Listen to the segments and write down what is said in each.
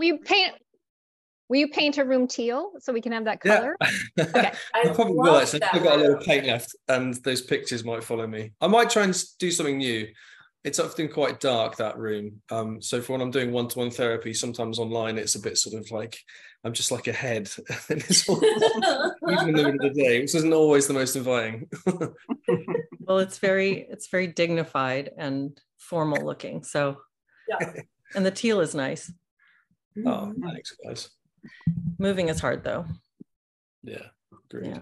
will you paint Will you paint a room teal so we can have that color? Yeah. Okay. I, I probably will actually. I've got a little paint left and those pictures might follow me. I might try and do something new. It's often quite dark, that room. Um, so for when I'm doing one-to-one therapy, sometimes online it's a bit sort of like I'm just like a head. even in the middle of the day, which isn't always the most inviting. well, it's very it's very dignified and formal looking. So yeah. And the teal is nice. Oh, thanks, guys. Moving is hard though. Yeah, great. Yeah.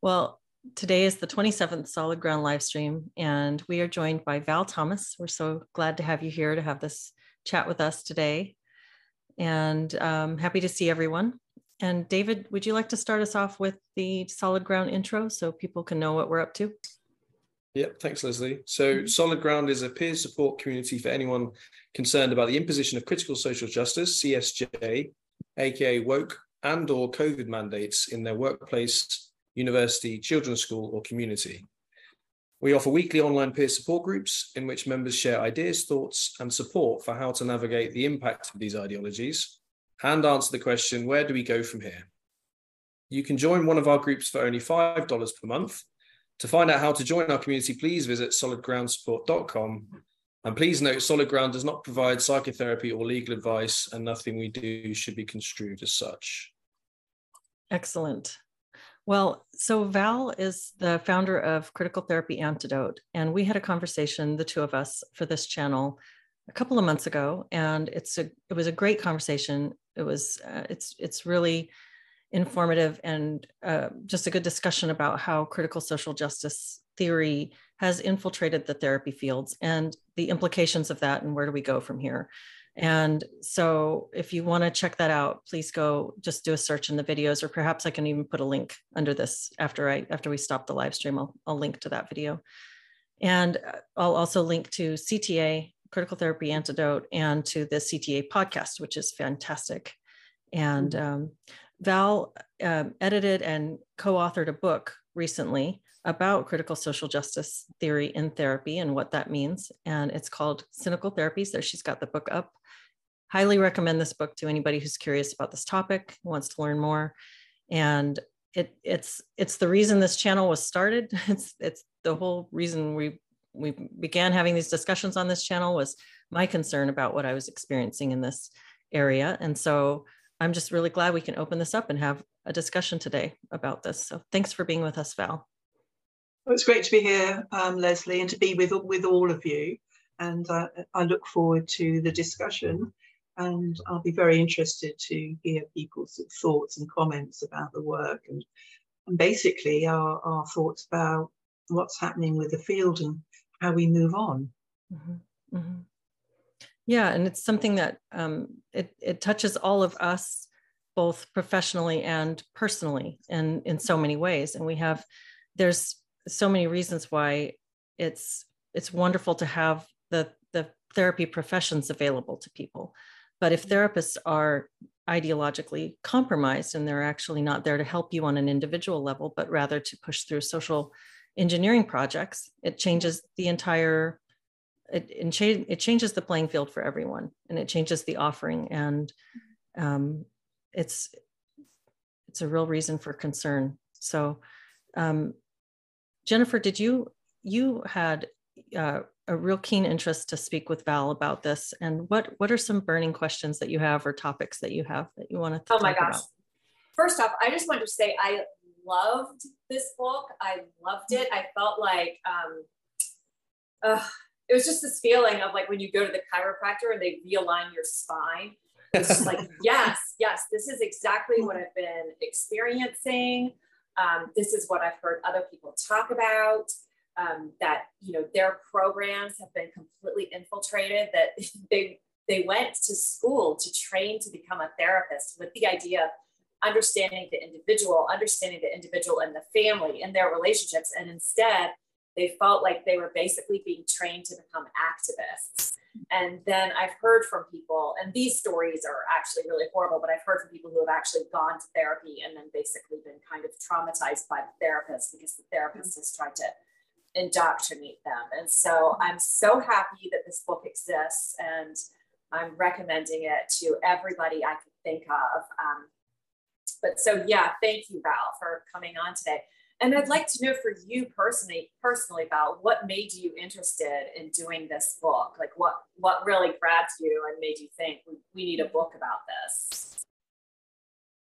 Well, today is the 27th Solid Ground live stream, and we are joined by Val Thomas. We're so glad to have you here to have this chat with us today, and um, happy to see everyone. And David, would you like to start us off with the Solid Ground intro so people can know what we're up to? Yep, thanks, Leslie. So, mm-hmm. Solid Ground is a peer support community for anyone concerned about the imposition of critical social justice, CSJ, aka woke and or COVID mandates in their workplace, university, children's school, or community. We offer weekly online peer support groups in which members share ideas, thoughts, and support for how to navigate the impact of these ideologies and answer the question where do we go from here? You can join one of our groups for only $5 per month. To find out how to join our community, please visit solidgroundsupport.com and please note, Solid Ground does not provide psychotherapy or legal advice, and nothing we do should be construed as such. Excellent. Well, so Val is the founder of Critical Therapy Antidote, and we had a conversation, the two of us, for this channel a couple of months ago, and it's a it was a great conversation. It was uh, it's it's really informative and uh, just a good discussion about how critical social justice theory has infiltrated the therapy fields and the implications of that and where do we go from here. And so if you want to check that out please go just do a search in the videos or perhaps i can even put a link under this after i after we stop the live stream. I'll, I'll link to that video. And uh, i'll also link to cta critical therapy antidote and to the cta podcast which is fantastic. And mm-hmm. um, val um, edited and co-authored a book recently about critical social justice theory in therapy and what that means. And it's called Cynical Therapies. There, she's got the book up. Highly recommend this book to anybody who's curious about this topic, wants to learn more. And it, it's it's the reason this channel was started. It's it's the whole reason we we began having these discussions on this channel was my concern about what I was experiencing in this area. And so I'm just really glad we can open this up and have a discussion today about this. So thanks for being with us, Val. Well, it's great to be here, um, Leslie, and to be with with all of you. And uh, I look forward to the discussion. And I'll be very interested to hear people's thoughts and comments about the work and, and basically our, our thoughts about what's happening with the field and how we move on. Mm-hmm. Mm-hmm. Yeah, and it's something that um, it, it touches all of us, both professionally and personally, and in so many ways. And we have, there's so many reasons why it's it's wonderful to have the the therapy professions available to people. But if therapists are ideologically compromised and they're actually not there to help you on an individual level but rather to push through social engineering projects it changes the entire it, it, cha- it changes the playing field for everyone and it changes the offering and um, it's it's a real reason for concern so um, Jennifer, did you you had uh, a real keen interest to speak with Val about this, and what what are some burning questions that you have or topics that you have that you want to? Oh my gosh! About? First off, I just wanted to say I loved this book. I loved it. I felt like um, uh, it was just this feeling of like when you go to the chiropractor and they realign your spine. It's just like yes, yes, this is exactly what I've been experiencing. Um, this is what I've heard other people talk about. Um, that you know their programs have been completely infiltrated. That they they went to school to train to become a therapist with the idea of understanding the individual, understanding the individual and the family and their relationships, and instead they felt like they were basically being trained to become activists. And then I've heard from people, and these stories are actually really horrible, but I've heard from people who have actually gone to therapy and then basically been kind of traumatized by the therapist because the therapist has tried to indoctrinate them. And so I'm so happy that this book exists. And I'm recommending it to everybody I could think of. Um, but so yeah, thank you, Val, for coming on today. And I'd like to know for you personally, personally, Val, what made you interested in doing this book? Like what what really grabbed you and made you think we, need a book about this?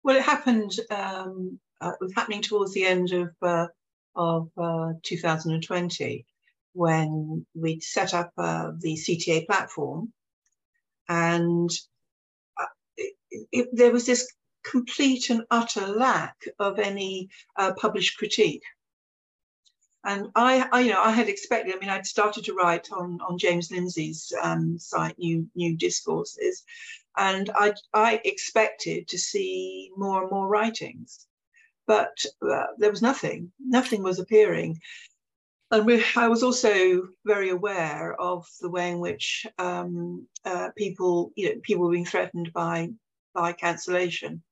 Well, it happened. Um, uh, it was happening towards the end of uh, of uh, 2020 when we set up uh, the CTA platform, and uh, it, it, there was this complete and utter lack of any uh, published critique. And I, I, you know, I had expected. I mean, I'd started to write on on James Lindsay's um, site, New New Discourses, and I I expected to see more and more writings, but uh, there was nothing. Nothing was appearing. And we, I was also very aware of the way in which um, uh, people, you know, people were being threatened by by cancellation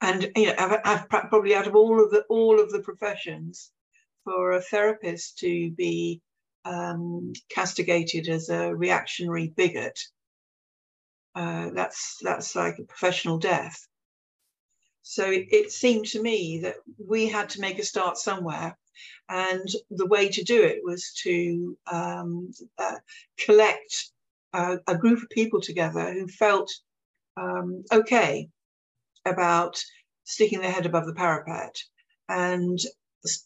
and you know, I've, I've, probably out of all of the all of the professions, for a therapist to be um, castigated as a reactionary bigot, uh, that's that's like a professional death. So it, it, seemed to me that we had to make a start somewhere, and the way to do it was to um, uh, collect a, a, group of people together who felt um, okay about sticking their head above the parapet and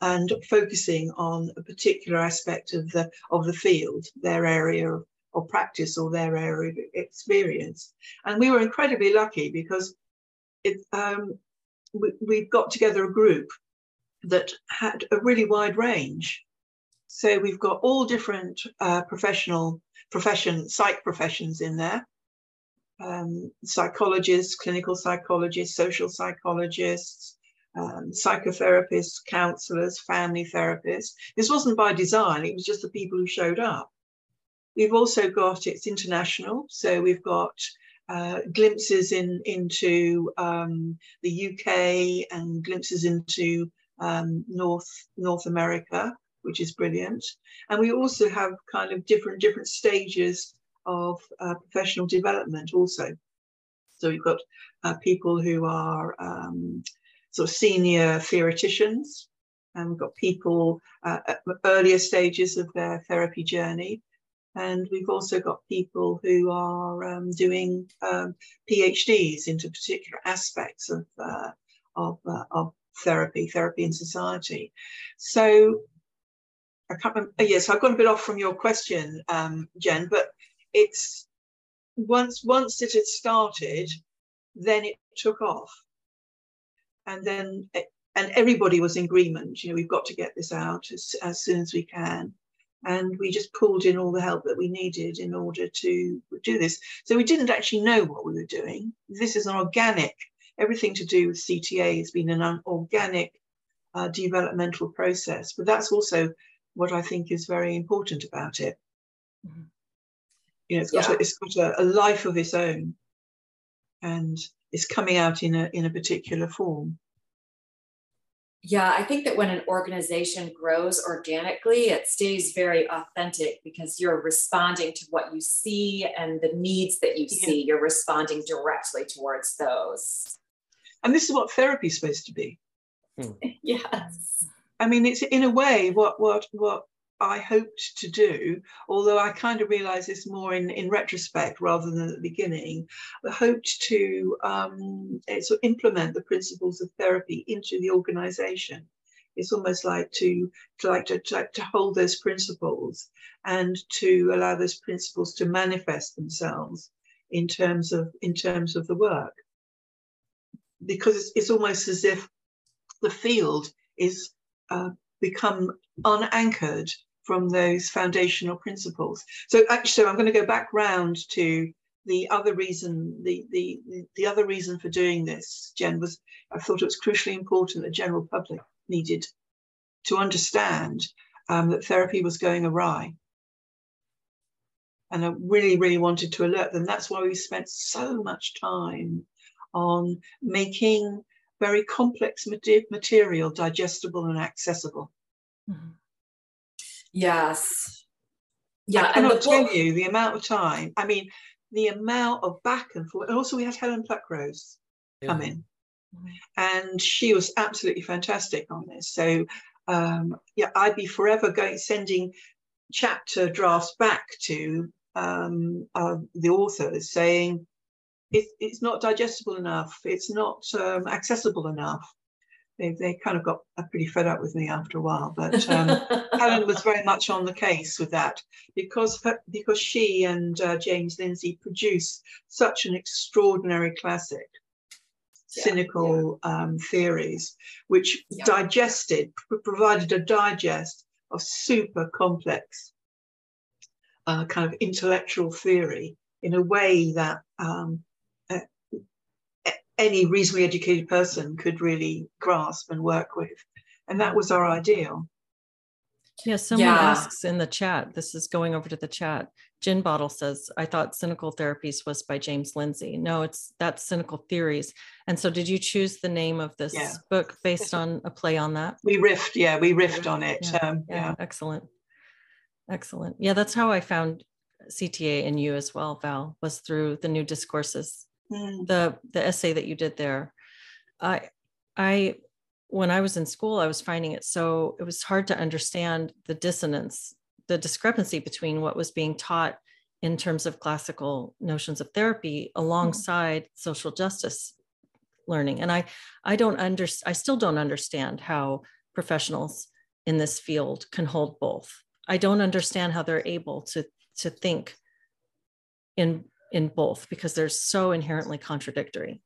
and focusing on a particular aspect of the of the field, their area of, of practice or their area of experience. And we were incredibly lucky because it, um, we, we got together a group that had a really wide range. So we've got all different uh, professional profession, psych professions in there um, psychologists, clinical psychologists, social psychologists, um, psychotherapists, counselors, family therapists. This wasn't by design, it was just the people who showed up. We've also got it's international, so we've got uh, glimpses in, into um, the UK and glimpses into um, North North America, which is brilliant. And we also have kind of different different stages of uh, professional development also. So we've got uh, people who are um, sort of senior theoreticians, and we've got people uh, at earlier stages of their therapy journey. And we've also got people who are um, doing um, PhDs into particular aspects of, uh, of, uh, of therapy, therapy in society. So I can't remember, yes, I've gone a bit off from your question, um, Jen, but it's once once it had started, then it took off, and then and everybody was in agreement. You know, we've got to get this out as, as soon as we can, and we just pulled in all the help that we needed in order to do this. So we didn't actually know what we were doing. This is an organic. Everything to do with CTA has been an organic uh, developmental process, but that's also what I think is very important about it. Mm-hmm you know, it's got, yeah. a, it's got a, a, life of its own, and it's coming out in a in a particular form. Yeah, I think that when an organization grows organically, it stays very authentic because you're responding to what you see and the needs that you yeah. see. You're responding directly towards those. And this is what therapy is supposed to be. Hmm. yes. I mean, it's in a way what what what I hoped to do, although I kind of realised this more in, in retrospect rather than at the beginning, I hoped to um, eh, sort of implement the principles of therapy into the organisation. It's almost like to, to like to, to, to hold those principles and to allow those principles to manifest themselves in terms of in terms of the work. Because it's, it's almost as if the field is uh, become unanchored from those foundational principles. So actually, I'm going to go back round to the other reason, the, the, the other reason for doing this, Jen, was I thought it was crucially important that the general public needed to understand um, that therapy was going awry. And I really, really wanted to alert them. That's why we spent so much time on making very complex material digestible and accessible. Mm-hmm. Yes. Yeah. And I cannot tell you the amount of time. I mean, the amount of back and forth. And also, we had Helen Pluckrose come in, and she was absolutely fantastic on this. So, um, yeah, I'd be forever going sending chapter drafts back to um, uh, the authors saying it, it's not digestible enough, it's not um, accessible enough. They, they kind of got pretty fed up with me after a while, but um, Helen was very much on the case with that because because she and uh, James Lindsay produced such an extraordinary classic, yeah, cynical yeah. Um, theories, which yeah. digested provided a digest of super complex uh, kind of intellectual theory in a way that um, any reasonably educated person could really grasp and work with. And that was our ideal. Yeah, someone yeah. asks in the chat, this is going over to the chat. Gin Bottle says, I thought Cynical Therapies was by James Lindsay. No, it's that's Cynical Theories. And so did you choose the name of this yeah. book based on a play on that? We riffed, yeah, we riffed on it. Yeah, um, yeah. excellent. Excellent. Yeah, that's how I found CTA and you as well, Val, was through the new discourses mm. the the essay that you did there i i when i was in school i was finding it so it was hard to understand the dissonance the discrepancy between what was being taught in terms of classical notions of therapy alongside mm. social justice learning and i i don't under i still don't understand how professionals in this field can hold both i don't understand how they're able to to think in in both because they're so inherently contradictory.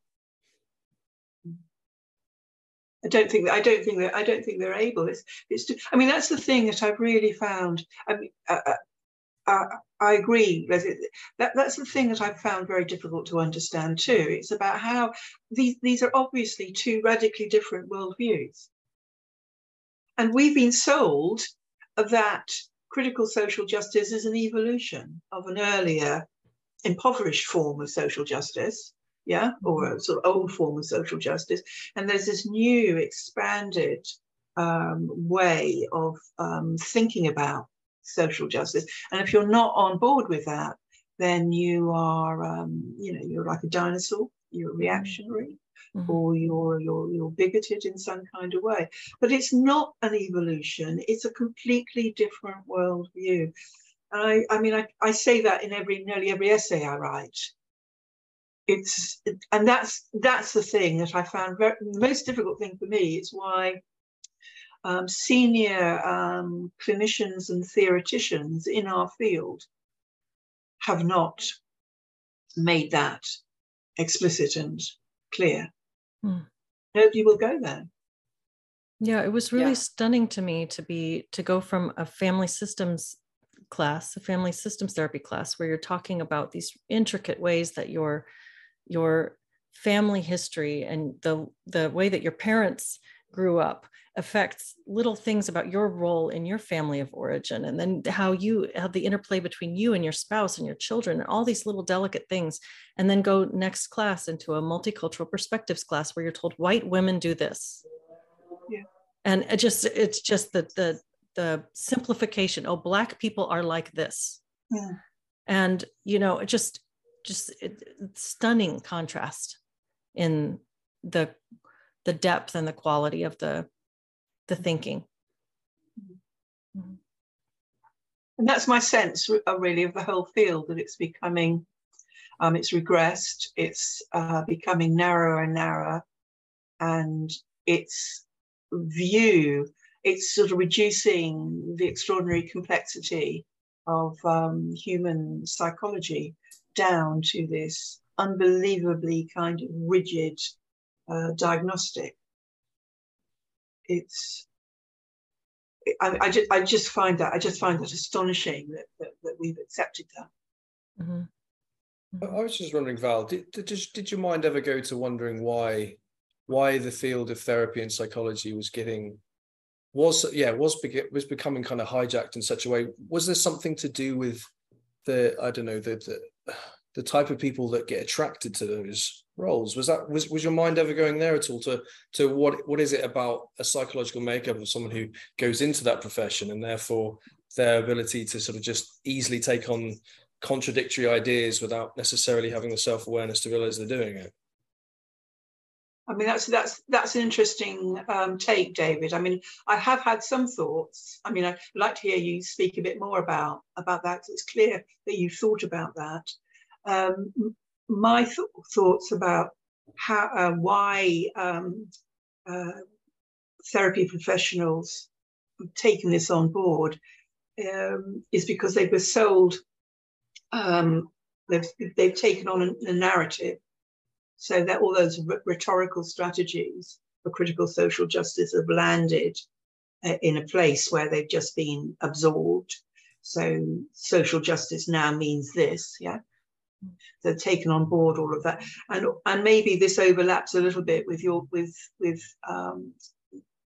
I don't think that I don't think that I don't think they're able. It's it's. I mean, that's the thing that I've really found. I mean, uh, uh, uh I agree. That that's the thing that I've found very difficult to understand too. It's about how these these are obviously two radically different worldviews, and we've been sold that critical social justice is an evolution of an earlier impoverished form of social justice, yeah, or a sort of old form of social justice. And there's this new, expanded um, way of um, thinking about social justice. And if you're not on board with that, then you are, um, you know, you're like a dinosaur. You're mm-hmm. reactionary, mm-hmm. or you're you're you're bigoted in some kind of way. But it's not an evolution. It's a completely different worldview. I, I mean, I, I say that in every nearly every essay I write. It's and that's that's the thing that I found very, the most difficult thing for me. is why um, senior um, clinicians and theoreticians in our field have not made that explicit and clear. Hmm. Nobody will go there. Yeah, it was really yeah. stunning to me to be to go from a family systems class, a family systems therapy class, where you're talking about these intricate ways that your your family history and the the way that your parents grew up affects little things about your role in your family of origin and then how you have the interplay between you and your spouse and your children and all these little delicate things and then go next class into a multicultural perspectives class where you're told white women do this yeah. and it just it's just the the the simplification oh black people are like this yeah. and you know just just it, stunning contrast in the the depth and the quality of the the thinking mm-hmm. and that's my sense uh, really of the whole field that it's becoming um, it's regressed it's uh, becoming narrower and narrower and its view it's sort of reducing the extraordinary complexity of um, human psychology down to this unbelievably kind of rigid uh, diagnostic. It's I, I, just, I just find that I just find that astonishing that, that, that we've accepted that. Mm-hmm. I was just wondering, Val, did, did, did your mind ever go to wondering why why the field of therapy and psychology was getting was yeah was was becoming kind of hijacked in such a way. Was there something to do with the i don't know the, the the type of people that get attracted to those roles? Was that was, was your mind ever going there at all to to what what is it about a psychological makeup of someone who goes into that profession and therefore their ability to sort of just easily take on contradictory ideas without necessarily having the self-awareness to realize they're doing it I mean, that's that's that's an interesting um, take, David. I mean, I have had some thoughts. I mean, I'd like to hear you speak a bit more about about that. It's clear that you thought about that. Um, my th thoughts about how uh, why um, uh, therapy professionals taking this on board um, is because they were sold. Um, they've they've taken on a, a narrative so that all those rhetorical strategies for critical social justice have landed uh, in a place where they've just been absorbed. So social justice now means this, yeah. They've taken on board all of that, and and maybe this overlaps a little bit with your with with um,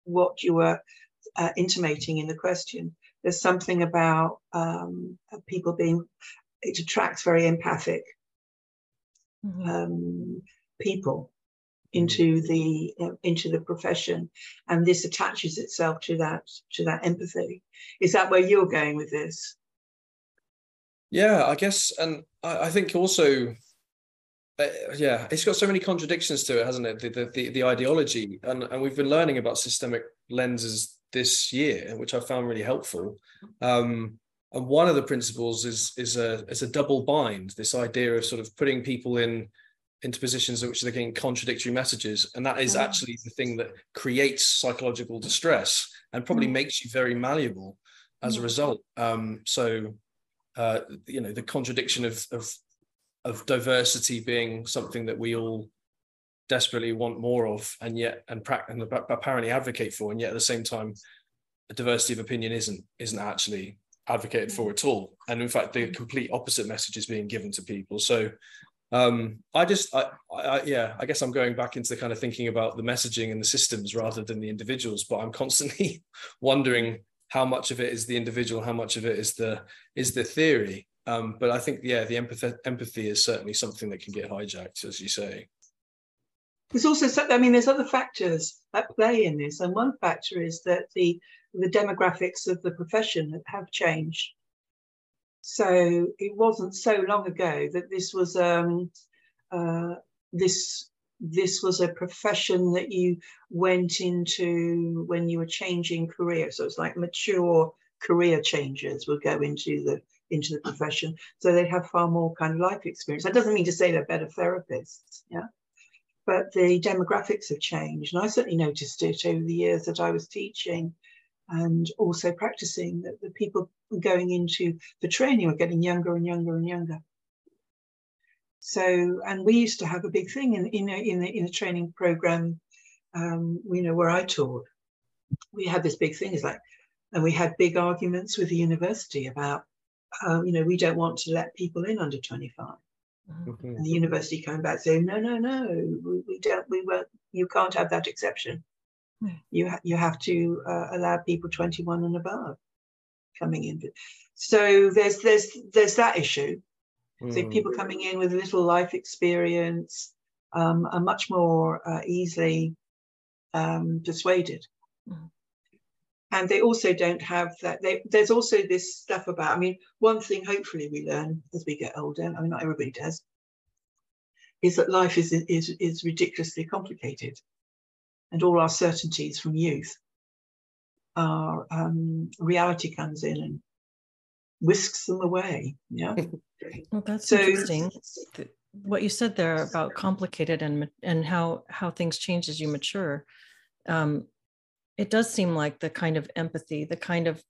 what you were uh, intimating in the question. There's something about um, people being it attracts very empathic. Um, people into mm-hmm. the uh, into the profession. And this attaches itself to that to that empathy. Is that where you're going with this? Yeah i guess and i, I think also uh, yeah it's got so many contradictions to it hasn't it? The, the, the the ideology. And and we've been learning about systemic lenses this year which i found really helpful. Um and one of the principles is is a is a double bind this idea of sort of putting people in into positions in which they're getting contradictory messages and that is mm. actually the thing that creates psychological distress and probably mm. makes you very malleable as a mm. result um, so uh, you know the contradiction of, of of diversity being something that we all desperately want more of and yet and, pra- and apparently advocate for and yet at the same time a diversity of opinion isn't isn't actually advocated for at all and in fact the complete opposite message is being given to people so um, I just, I, I, yeah, I guess I'm going back into the kind of thinking about the messaging and the systems rather than the individuals. But I'm constantly wondering how much of it is the individual, how much of it is the is the theory. Um, but I think, yeah, the empathy empathy is certainly something that can get hijacked, as you say. There's also, I mean, there's other factors at play in this, and one factor is that the the demographics of the profession have changed. So it wasn't so long ago that this was um, uh, this this was a profession that you went into when you were changing career. So it's like mature career changers would go into the into the profession. So they have far more kind of life experience. That doesn't mean to say they're better therapists, yeah. But the demographics have changed. And I certainly noticed it over the years that I was teaching and also practicing that the people going into the training were getting younger and younger and younger. So, and we used to have a big thing in in a, in a, in a training program, um, you know, where I taught. We had this big thing, is like, and we had big arguments with the university about, uh, you know, we don't want to let people in under 25. Mm-hmm. And the university came back saying, no, no, no, we, we don't, we won't, you can't have that exception. You ha- you have to uh, allow people 21 and above coming in. So there's there's there's that issue. Mm. So people coming in with little life experience um, are much more uh, easily um, persuaded. Mm. And they also don't have that. They, there's also this stuff about. I mean, one thing hopefully we learn as we get older. I mean, not everybody does. Is that life is is is ridiculously complicated and all our certainties from youth, our um, reality comes in and whisks them away. Yeah. well, that's so, interesting. What you said there about complicated and and how how things change as you mature. Um, it does seem like the kind of empathy, the kind of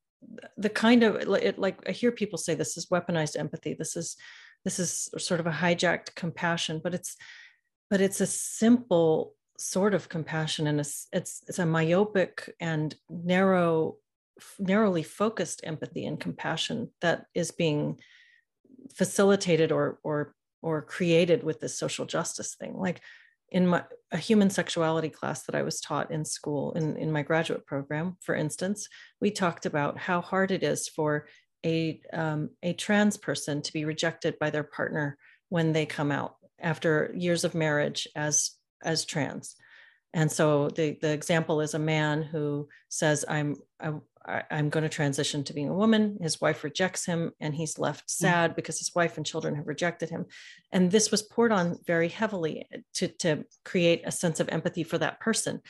the kind of it, like I hear people say this is weaponized empathy. This is this is sort of a hijacked compassion, but it's but it's a simple sort of compassion and it's it's, it's a myopic and narrow narrowly focused empathy and compassion that is being facilitated or or or created with this social justice thing. Like in my a human sexuality class that i was taught in school in, in my graduate program for instance we talked about how hard it is for a um, a trans person to be rejected by their partner when they come out after years of marriage as as trans. And so the, the example is a man who says, I'm, I, I, am going to transition to being a woman. His wife rejects him and he's left mm. sad because his wife and children have rejected him. And this was poured on very heavily to, to create a sense of empathy for that person.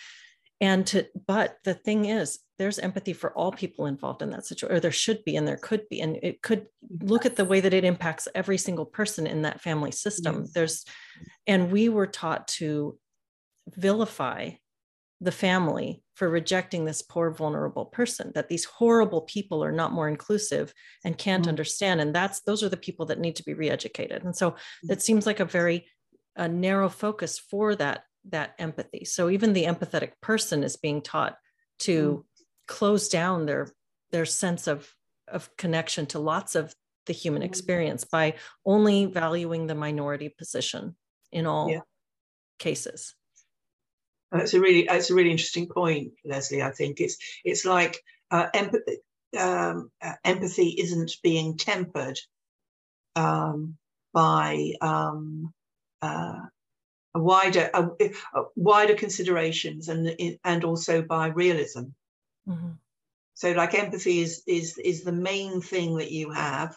And to, but the thing is, there's empathy for all people involved in that situation, or there should be, and there could be. And it could look at the way that it impacts every single person in that family system. Yes. There's, and we were taught to vilify the family for rejecting this poor vulnerable person that these horrible people are not more inclusive and can't mm-hmm. understand and that's those are the people that need to be re-educated and so mm-hmm. it seems like a very a narrow focus for that that empathy so even the empathetic person is being taught to mm-hmm. close down their their sense of of connection to lots of the human mm-hmm. experience by only valuing the minority position in all yeah. cases that's a really that's a really interesting point, Leslie. I think it's it's like uh, empathy. Um, uh, empathy isn't being tempered um, by um, uh, wider wider considerations and and also by realism. Mm-hmm. So, like empathy is is is the main thing that you have,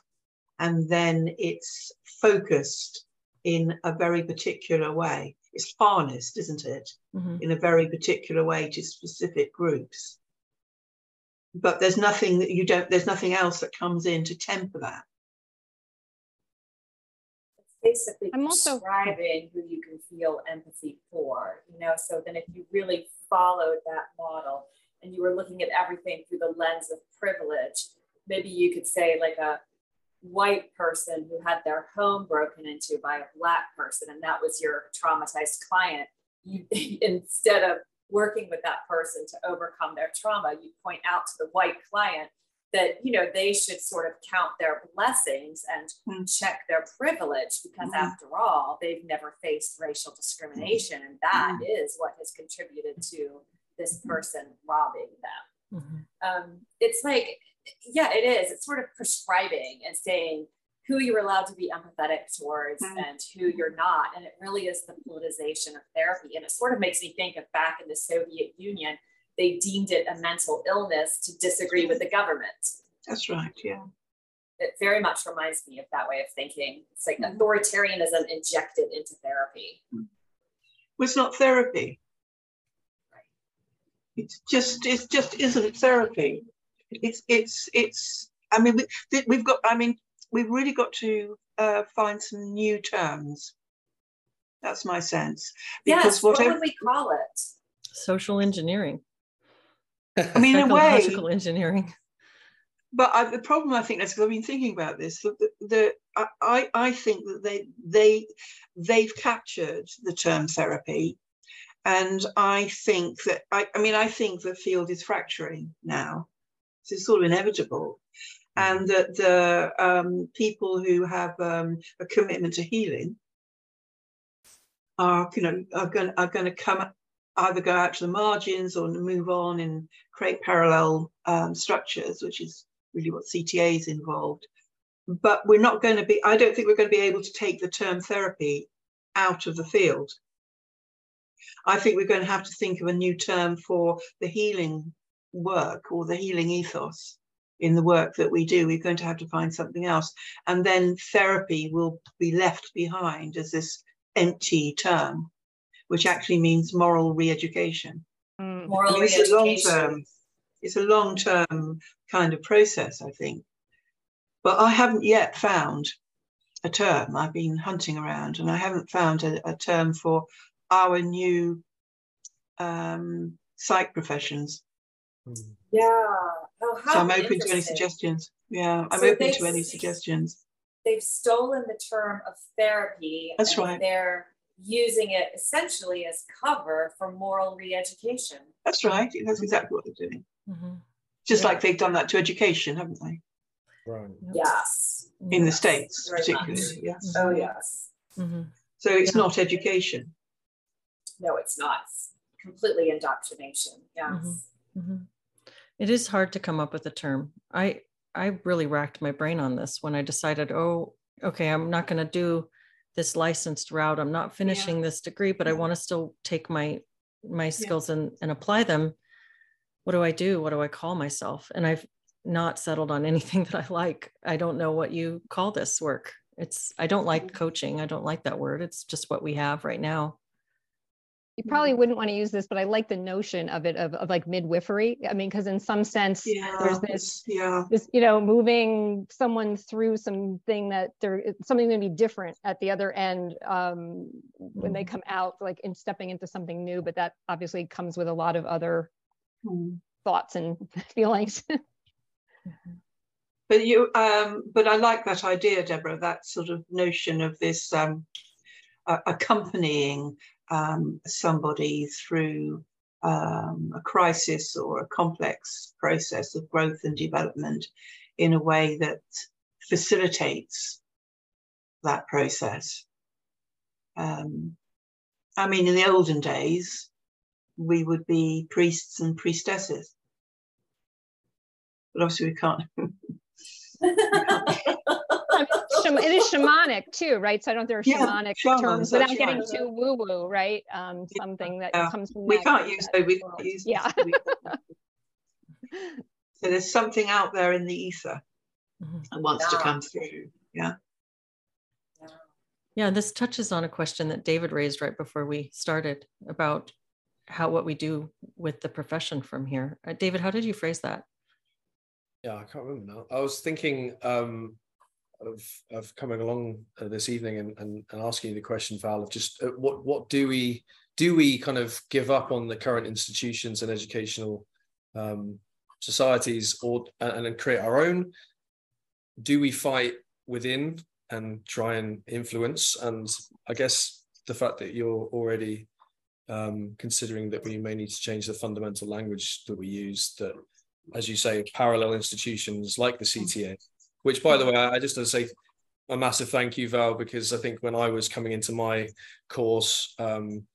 and then it's focused in a very particular way it's harnessed, isn't it, mm-hmm. in a very particular way to specific groups. But there's nothing that you don't, there's nothing else that comes in to temper that. It's basically I'm also describing who you can feel empathy for, you know. So then if you really followed that model and you were looking at everything through the lens of privilege, maybe you could say like a white person who had their home broken into by a black person and that was your traumatized client you instead of working with that person to overcome their trauma you point out to the white client that you know they should sort of count their blessings and mm. check their privilege because mm. after all they've never faced racial discrimination and that mm. is what has contributed to this person robbing them mm-hmm. um, it's like yeah, it is. It's sort of prescribing and saying who you're allowed to be empathetic towards mm-hmm. and who you're not. And it really is the politicization of therapy. And it sort of makes me think of back in the Soviet Union, they deemed it a mental illness to disagree with the government. That's right, yeah. It very much reminds me of that way of thinking. It's like mm-hmm. authoritarianism injected into therapy. Well, it's not therapy. It's just, it just isn't therapy it's it's it's i mean we, we've got i mean we've really got to uh, find some new terms. That's my sense. Because yes, whatever what would we call it? Social engineering. I mean in a way engineering. But I, the problem I think that's because I've been thinking about this. The, the, I, I think that they they they've captured the term therapy, and I think that I, I mean I think the field is fracturing now it's sort of inevitable. Mm. And that the um, people who have um, a commitment to healing are, you know, are going are going to come either go out to the margins or move on and create parallel um, structures, which is really what CTA is involved. But we're not going to be. I don't think we're going to be able to take the term therapy out of the field. I think we're going to have to think of a new term for the healing work or the healing ethos in the work that we do, we're going to have to find something else. And then therapy will be left behind as this empty term, which actually means moral re education. Mm. Moral I mean, it's a long term. It's a long term kind of process, I think. But I haven't yet found a term. I've been hunting around and I haven't found a, a term for our new um, psych professions. Yeah. Oh, so I'm open to any suggestions. Yeah, I'm so open to any suggestions. They've stolen the term of therapy. That's right. They're using it essentially as cover for moral re-education. That's right. That's exactly what they're doing. Mm-hmm. Just yeah. like they've done that to education, haven't they? Right. Yes. In the states, Very particularly. Much. Yes. Oh yes. Mm-hmm. So it's yeah. not education. No, it's not. It's completely indoctrination. Yes. Mm-hmm. Mm-hmm. It is hard to come up with a term. I I really racked my brain on this when I decided, oh, okay, I'm not going to do this licensed route. I'm not finishing yeah. this degree, but I want to still take my my skills yeah. and, and apply them. what do I do? What do I call myself? And I've not settled on anything that I like. I don't know what you call this work. It's, I don't like coaching. I don't like that word. It's just what we have right now. You probably wouldn't want to use this, but I like the notion of it of, of like midwifery. I mean, because in some sense, Yeah, there's this yeah, this you know moving someone through something that there something going to be different at the other end um, when they come out like in stepping into something new but that obviously comes with a lot of other Mm. thoughts and feelings But you, um, but I like that idea, Deborah. That sort of notion of this um, uh, accompanying um, somebody through um, a crisis or a complex process of growth and development in a way that facilitates that process. Um, I mean, in the olden days, we would be priests and priestesses, but obviously we can't. Sham- it is shamanic too right so i don't there are Yeah, shamanic shamans, terms without that's getting too woo woo right um Yeah, something that yeah. comes from we can't use that so we can't use yeah so there's something out there in the ether Mhm. that wants to come through yeah Yeah, this touches on a question that David raised right before we started about how what we do with the profession from here. Uh, David, how did you phrase that? Yeah, I can't remember now. I was thinking um, of of coming along uh, this evening and, and and asking you the question, Val, of just uh, what what do we do we kind of give up on the current institutions and educational um, societies, or and, and create our own? Do we fight within and try and influence? And I guess the fact that you're already um, considering that we may need to change the fundamental language that we use that as you say, parallel institutions like the CTA, which, by the way, I just want to say a massive thank you, Val, because I think when I was coming into my course um,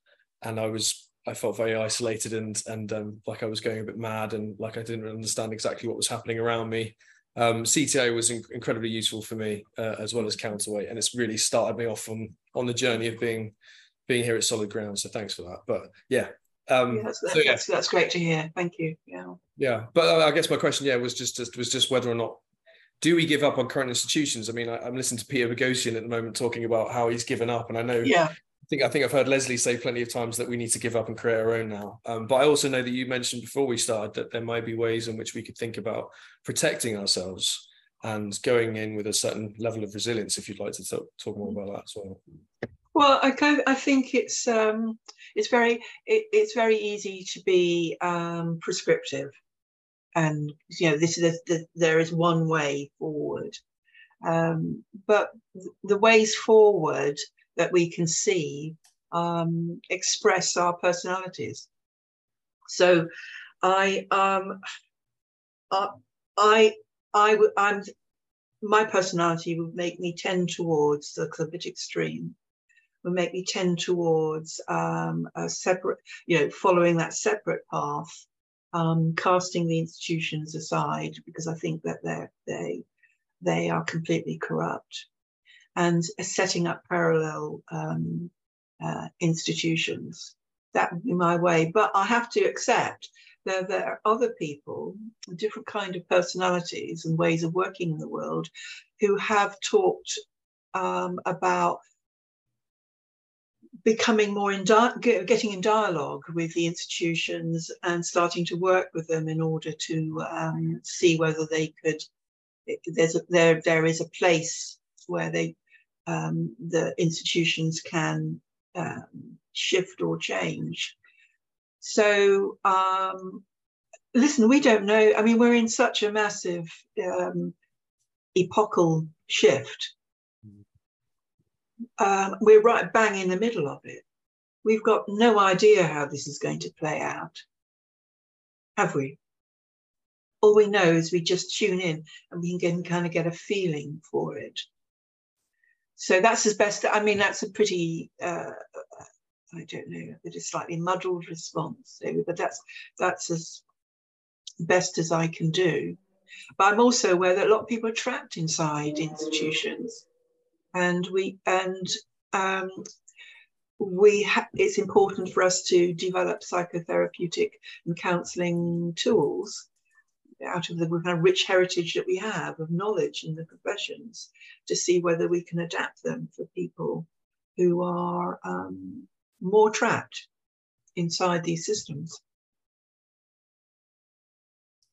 and I was, I felt very isolated and and um, like I was going a bit mad and like I didn't understand exactly what was happening around me. Um, CTA was in- incredibly useful for me uh, as well as counterweight, and it's really started me off on on the journey of being being here at solid ground. So thanks for that. But yeah, um, Yeah, that's, so yeah, that's, that's great to hear thank you yeah yeah, but I guess my question, yeah, was just was just whether or not do we give up on current institutions? I mean, I, I'm listening to Peter Boghossian at the moment talking about how he's given up, and I know, yeah I think I think I've heard Leslie say plenty of times that we need to give up and create our own now. Um, but I also know that you mentioned before we started that there might be ways in which we could think about protecting ourselves and going in with a certain level of resilience. If you'd like to talk, talk more about that as well. Well, I kind of, I think it's um, it's very it, it's very easy to be um, prescriptive, and you know this is the, there is one way forward, um, but the ways forward that we can see um, express our personalities. So, I um, I i, i'm my personality would make me tend towards the bit extreme would make me tend towards um, a separate, you know, following that separate path, um, casting the institutions aside because I think that they they they are completely corrupt, and setting up parallel um, uh, institutions. That would be my way, but I have to accept that there are other people, different kind of personalities and ways of working in the world, who have talked um, about becoming more in di- getting in dialogue with the institutions and starting to work with them in order to um, see whether they could there's a, there there is a place where they um, the institutions can um, shift or change. So um, listen we don't know. I mean we're in such a massive um, epochal shift um, we're right bang in the middle of it. We've got no idea how this is going to play out, have we? All we know is we just tune in and we can kind of get a feeling for it. So that's as best. I mean, that's a pretty. Uh, I don't know, a slightly muddled response, but that's that's as best as I can do. But I'm also aware that a lot of people are trapped inside institutions and we and um, we ha- it's important for us to develop psychotherapeutic and counselling tools out of the kind of rich heritage that we have of knowledge in the professions to see whether we can adapt them for people who are um, more trapped inside these systems.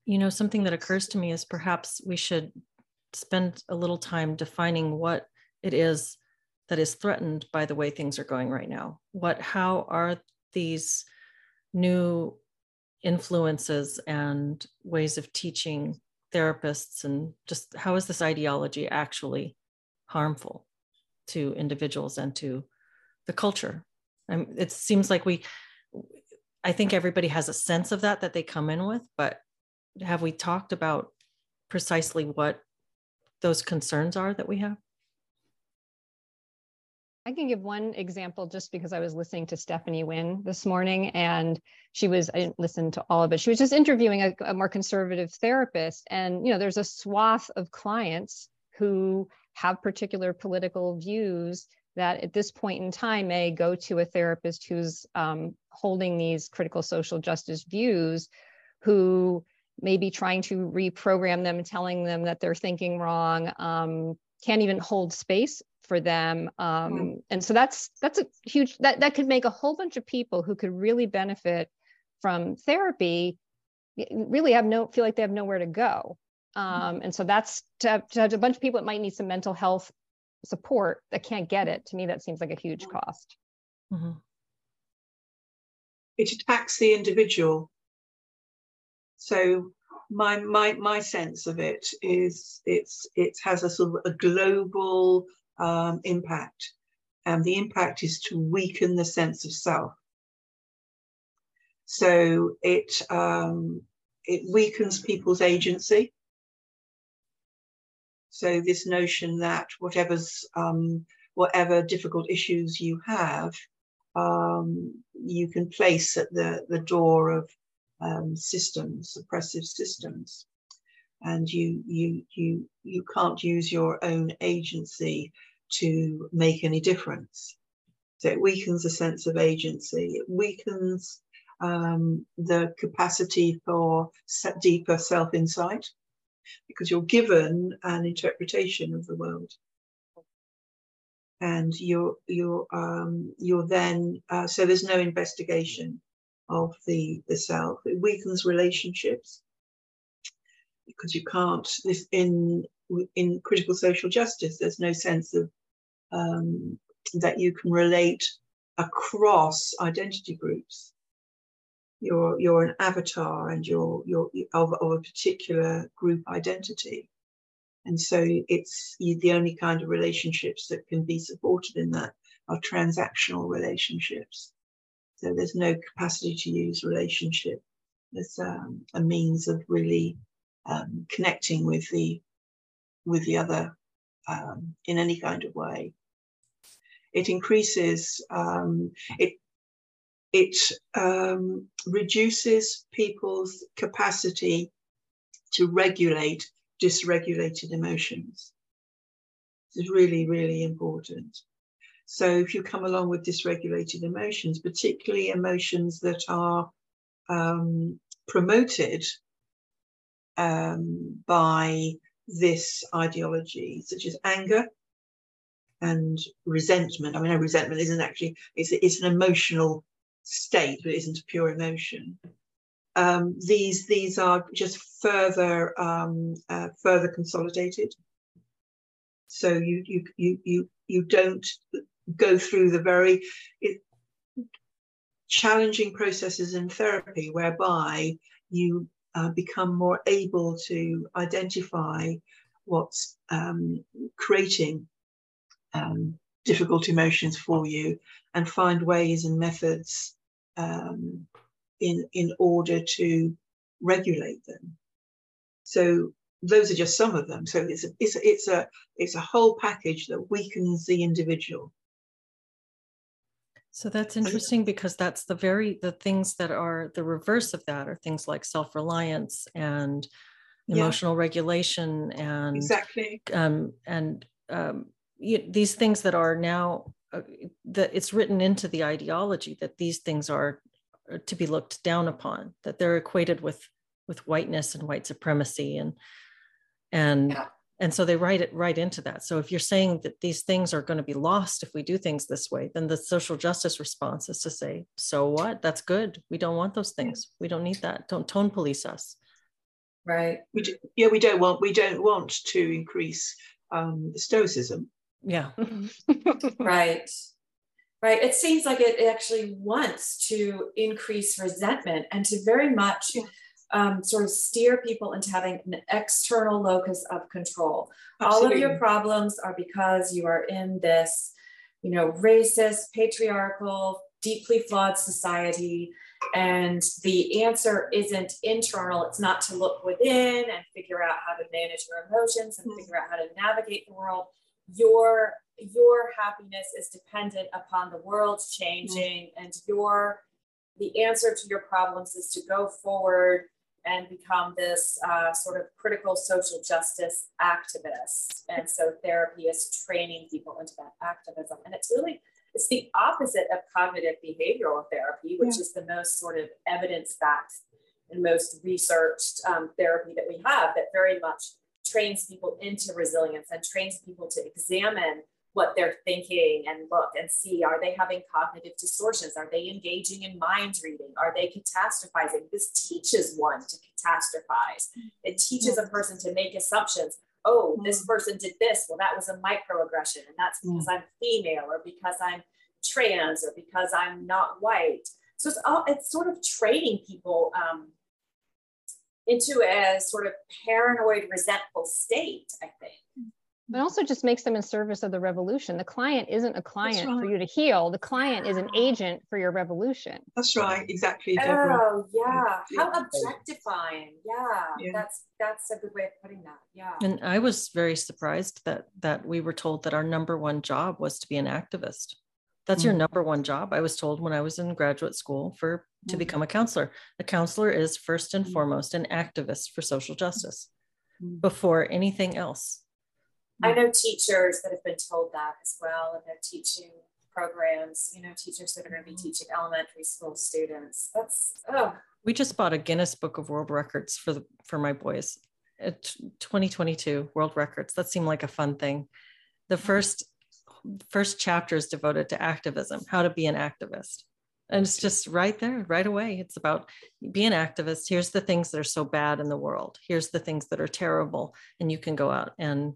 You know, something that occurs to me is perhaps we should spend a little time defining what it is that is threatened by the way things are going right now. What, how are these new influences and ways of teaching therapists and just how is this ideology actually harmful to individuals and to the culture um, it seems like we i think everybody has a sense of that that they come in with but have we talked about precisely what those concerns are that we have I can give one example just because I was listening to Stephanie Winn this morning and she was, I didn't listen to all of it. She was just interviewing a, a more conservative therapist. And, you know, there's a swath of clients who have particular political views that at this point in time may go to a therapist who's um, holding these critical social justice views who may be trying to reprogram them, telling them that they're thinking wrong, um, can't even hold space for them um, mm-hmm. and so that's that's a huge that that could make a whole bunch of people who could really benefit from therapy really have no feel like they have nowhere to go mm-hmm. um, and so that's to have, to have a bunch of people that might need some mental health support that can't get it to me that seems like a huge cost mm-hmm. it attacks the individual so my my my sense of it is it's it has a sort of a global um, impact. And the impact is to weaken the sense of self. So it, um, it weakens people's agency. So this notion that whatever's um, whatever difficult issues you have, um, you can place at the, the door of um, systems, oppressive systems, and you you you you can't use your own agency to make any difference. So it weakens the sense of agency. It weakens um, the capacity for deeper self insight because you're given an interpretation of the world. And you're you're um, you're then uh, so there's no investigation of the the self. It weakens relationships because you can't this in in critical social justice. There's no sense of um, that you can relate across identity groups. You're you're an avatar and you're you're of, of a particular group identity, and so it's the only kind of relationships that can be supported in that are transactional relationships. So there's no capacity to use relationship as um, a means of really um, connecting with the with the other um, in any kind of way. It increases, um, it, it um, reduces people's capacity to regulate dysregulated emotions. Is really, really important. So if you come along with dysregulated emotions, particularly emotions that are um, promoted um, by this ideology, such as anger and resentment. I mean, resentment isn't actually, it's, it's an emotional state, but it isn't a pure emotion. Um, these these are just further um, uh, further consolidated. So you you you you you don't go through the very it, challenging processes in therapy whereby you uh, become more able to identify what's um, creating um, difficult emotions for you and find ways and methods um, in, in order to regulate them. So those are just some of them. So it's a, it's a, it's a, it's a whole package that weakens the individual. So that's interesting because that's the very the things that are the reverse of that are things like self-reliance and emotional yeah. regulation and exactly um, and um, you, these things that are now uh, that it's written into the ideology that these things are to be looked down upon that they're equated with with whiteness and white supremacy and and yeah. And so they write it right into that. So if you're saying that these things are going to be lost if we do things this way then the social justice response is to say so what? That's good. We don't want those things. We don't need that. Don't tone police us. Right. We do, yeah we don't want we don't want to increase um stoicism. Yeah. Right. Right. It seems like it actually wants to increase resentment and to very much um, sort of steer people into having an external locus of control Absolutely. all of your problems are because you are in this you know racist patriarchal deeply flawed society and the answer isn't internal it's not to look within and figure out how to manage your emotions and mm-hmm. figure out how to navigate the world your your happiness is dependent upon the world changing mm-hmm. and your the answer to your problems is to go forward and become this uh, sort of critical social justice activist and so therapy is training people into that activism and it's really it's the opposite of cognitive behavioral therapy which yeah. is the most sort of evidence-backed and most researched um, therapy that we have that very much trains people into resilience and trains people to examine what they're thinking and look and see. Are they having cognitive distortions? Are they engaging in mind reading? Are they catastrophizing? This teaches one to catastrophize. It teaches a person to make assumptions. Oh this mm. person did this. Well that was a microaggression and that's because mm. i'm female or because i'm trans or because i'm not white. So it's all it's sort of training people um, into a sort of paranoid, resentful state, I think. But also just makes them in service of the revolution. The client isn't a client right. for you to heal. The client is an agent for your revolution. That's right, exactly. Deborah. Oh yeah, how objectifying. Yeah, yeah, that's that's a good way of putting that. Yeah. And I was very surprised that that we were told that our number one job was to be an activist. That's your mm. number one job. I was told when I was in graduate school for to mm. become a counselor. A counselor is first and mm. foremost an activist for social justice before anything else. I know teachers that have been told that as well in their teaching programs, you know, teachers that are going to be mm-hmm. teaching elementary school students. That's oh. We just bought a Guinness Book of World Records for the for my boys. Uh, 2022 world records. That seemed like a fun thing. The mm-hmm. first first chapter is devoted to activism, how to be an activist. And it's just right there, right away. It's about be an activist. Here's the things that are so bad in the world. Here's the things that are terrible. And you can go out and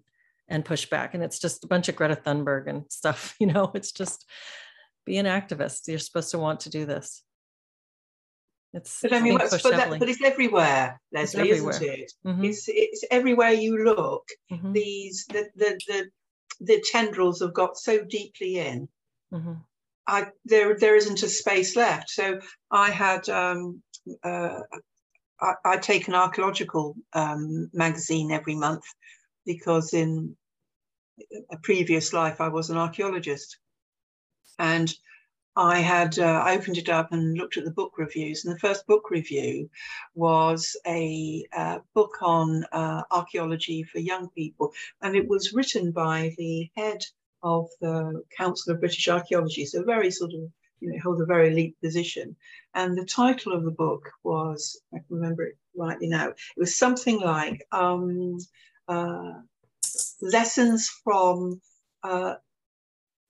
and push back. And it's just a bunch of Greta Thunberg and stuff, you know, it's just be an activist. You're supposed to want to do this. It's but I mean, but, that, but, it's everywhere, Leslie, it's everywhere. isn't it? Mm-hmm. It's it's everywhere you look. Mm-hmm. These the, the the the tendrils have got so deeply in. Mm-hmm. I there there isn't a space left. So I had um, uh, I, I, take an archaeological um, magazine every month because in a previous life I was an archaeologist, and I had uh, opened it up and looked at the book reviews, and the first book review was a uh, book on uh, archaeology for young people, and it was written by the head of the Council of British Archaeology, so very sort of you know hold a very elite position. And the title of the book was I can remember it rightly now. It was something like um, uh, lessons from uh,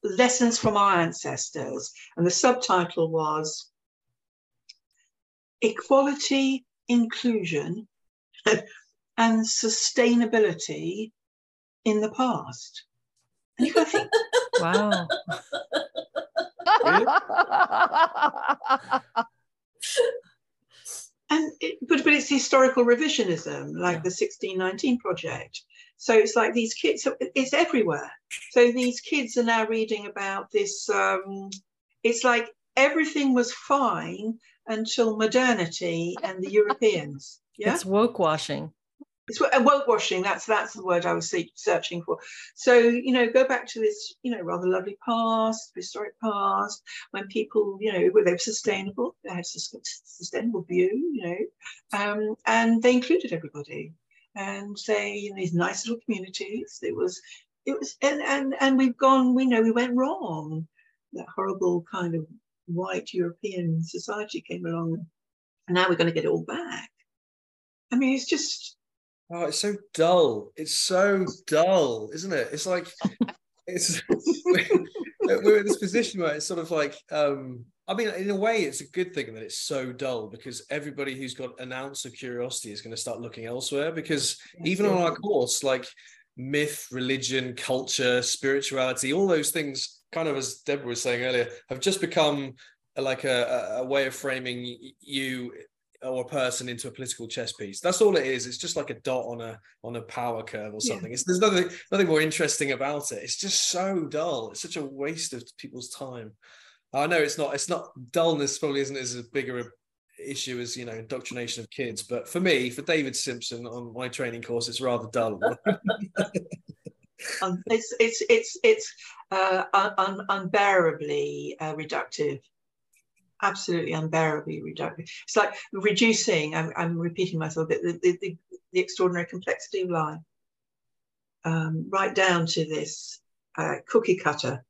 lessons from our ancestors, and the subtitle was equality, inclusion, and sustainability in the past. And you think, wow. and it, but but it's historical revisionism, like yeah. the 1619 project. So it's like these kids, it's everywhere. So these kids are now reading about this. Um, it's like everything was fine until modernity and the Europeans. Yeah? It's woke washing. It's woke washing. That's that's the word I was searching for. So you know, go back to this you know rather lovely past, historic past, when people you know were they were sustainable, they had a sustainable view, you know, um, and they included everybody and say in these nice little communities. It was, it was, and and and we've gone. We know we went wrong. that horrible kind of white European society came along, and now we're going to get it all back. I mean, it's just. Oh, it's so dull. It's so dull, isn't it? It's like it's we're in this position where it's sort of like um I mean, in a way, it's a good thing that it's so dull because everybody who's got an ounce of curiosity is going to start looking elsewhere. Because even on our course, like myth, religion, culture, spirituality, all those things, kind of as Deborah was saying earlier, have just become like a, a way of framing you or a person into a political chess piece. That's all it is. It's just like a dot on a on a power curve or something. Yeah. It's, there's nothing nothing more interesting about it. It's just so dull. It's such a waste of people's time. I know it's not. It's not dullness. Probably isn't as a bigger issue as you know indoctrination of kids. But for me, for David Simpson on my training course, it's rather dull. um, it's it's it's it's uh, un- unbearably uh, reductive absolutely unbearably reductive. It's like reducing, I'm, I'm repeating myself a bit, the, the, the, extraordinary complexity of life, um, right down to this uh, cookie cutter.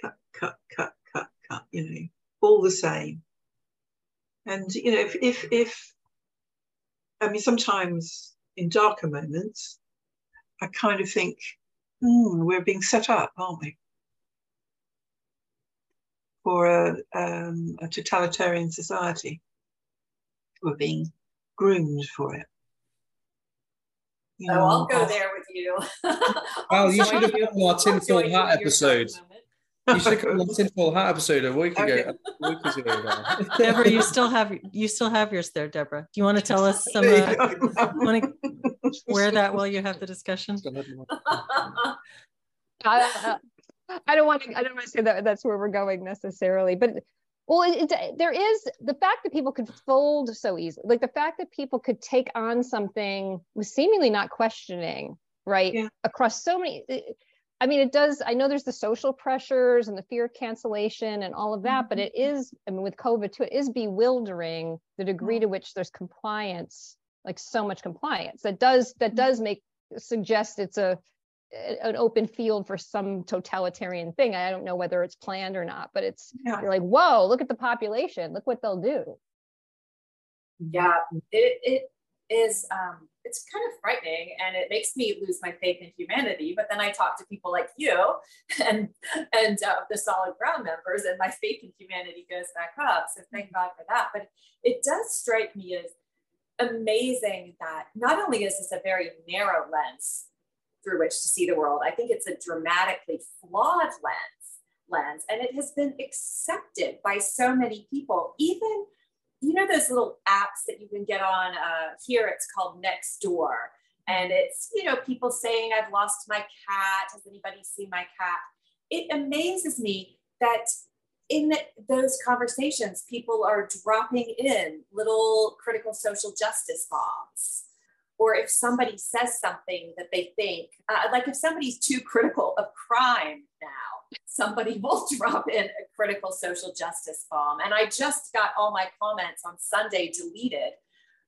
Cut, cut, cut, cut, cut, you know, all the same. And, you know, if, if, if I mean, sometimes in darker moments, I kind of think, hmm, we're being set up, aren't we? For a, um, a totalitarian society. We're being groomed for it. You know, oh, I'll go there with you. well, you should have come on our tinfoil hat episode. You should have come on tinfoil hat episode a week ago. Okay. Deborah, you still have you still have yours there, Deborah. Do you want to tell us some? Uh, want to wear that while you have the discussion? uh, I don't want to. I don't want to say that that's where we're going necessarily, but well, it, it, there is the fact that people could fold so easily, like the fact that people could take on something with seemingly not questioning, right? Yeah. Across so many. I mean, it does. I know there's the social pressures and the fear of cancellation and all of that, mm-hmm. but it is. I mean, with COVID too, it is bewildering the degree mm-hmm. to which there's compliance, like so much compliance. That does that mm-hmm. does make suggest it's a an open field for some totalitarian thing. I don't know whether it's planned or not, but it's yeah. you're like, whoa, look at the population, look what they'll do. Yeah, it it is um it's kind of frightening and it makes me lose my faith in humanity. But then I talk to people like you and and uh, the solid ground members, and my faith in humanity goes back up. So thank God for that. But it does strike me as amazing that not only is this a very narrow lens through which to see the world. I think it's a dramatically flawed lens, lens, and it has been accepted by so many people. Even, you know, those little apps that you can get on uh, here. It's called Nextdoor, and it's you know people saying, "I've lost my cat. Has anybody seen my cat?" It amazes me that in those conversations, people are dropping in little critical social justice bombs or if somebody says something that they think, uh, like if somebody's too critical of crime now, somebody will drop in a critical social justice bomb. And I just got all my comments on Sunday deleted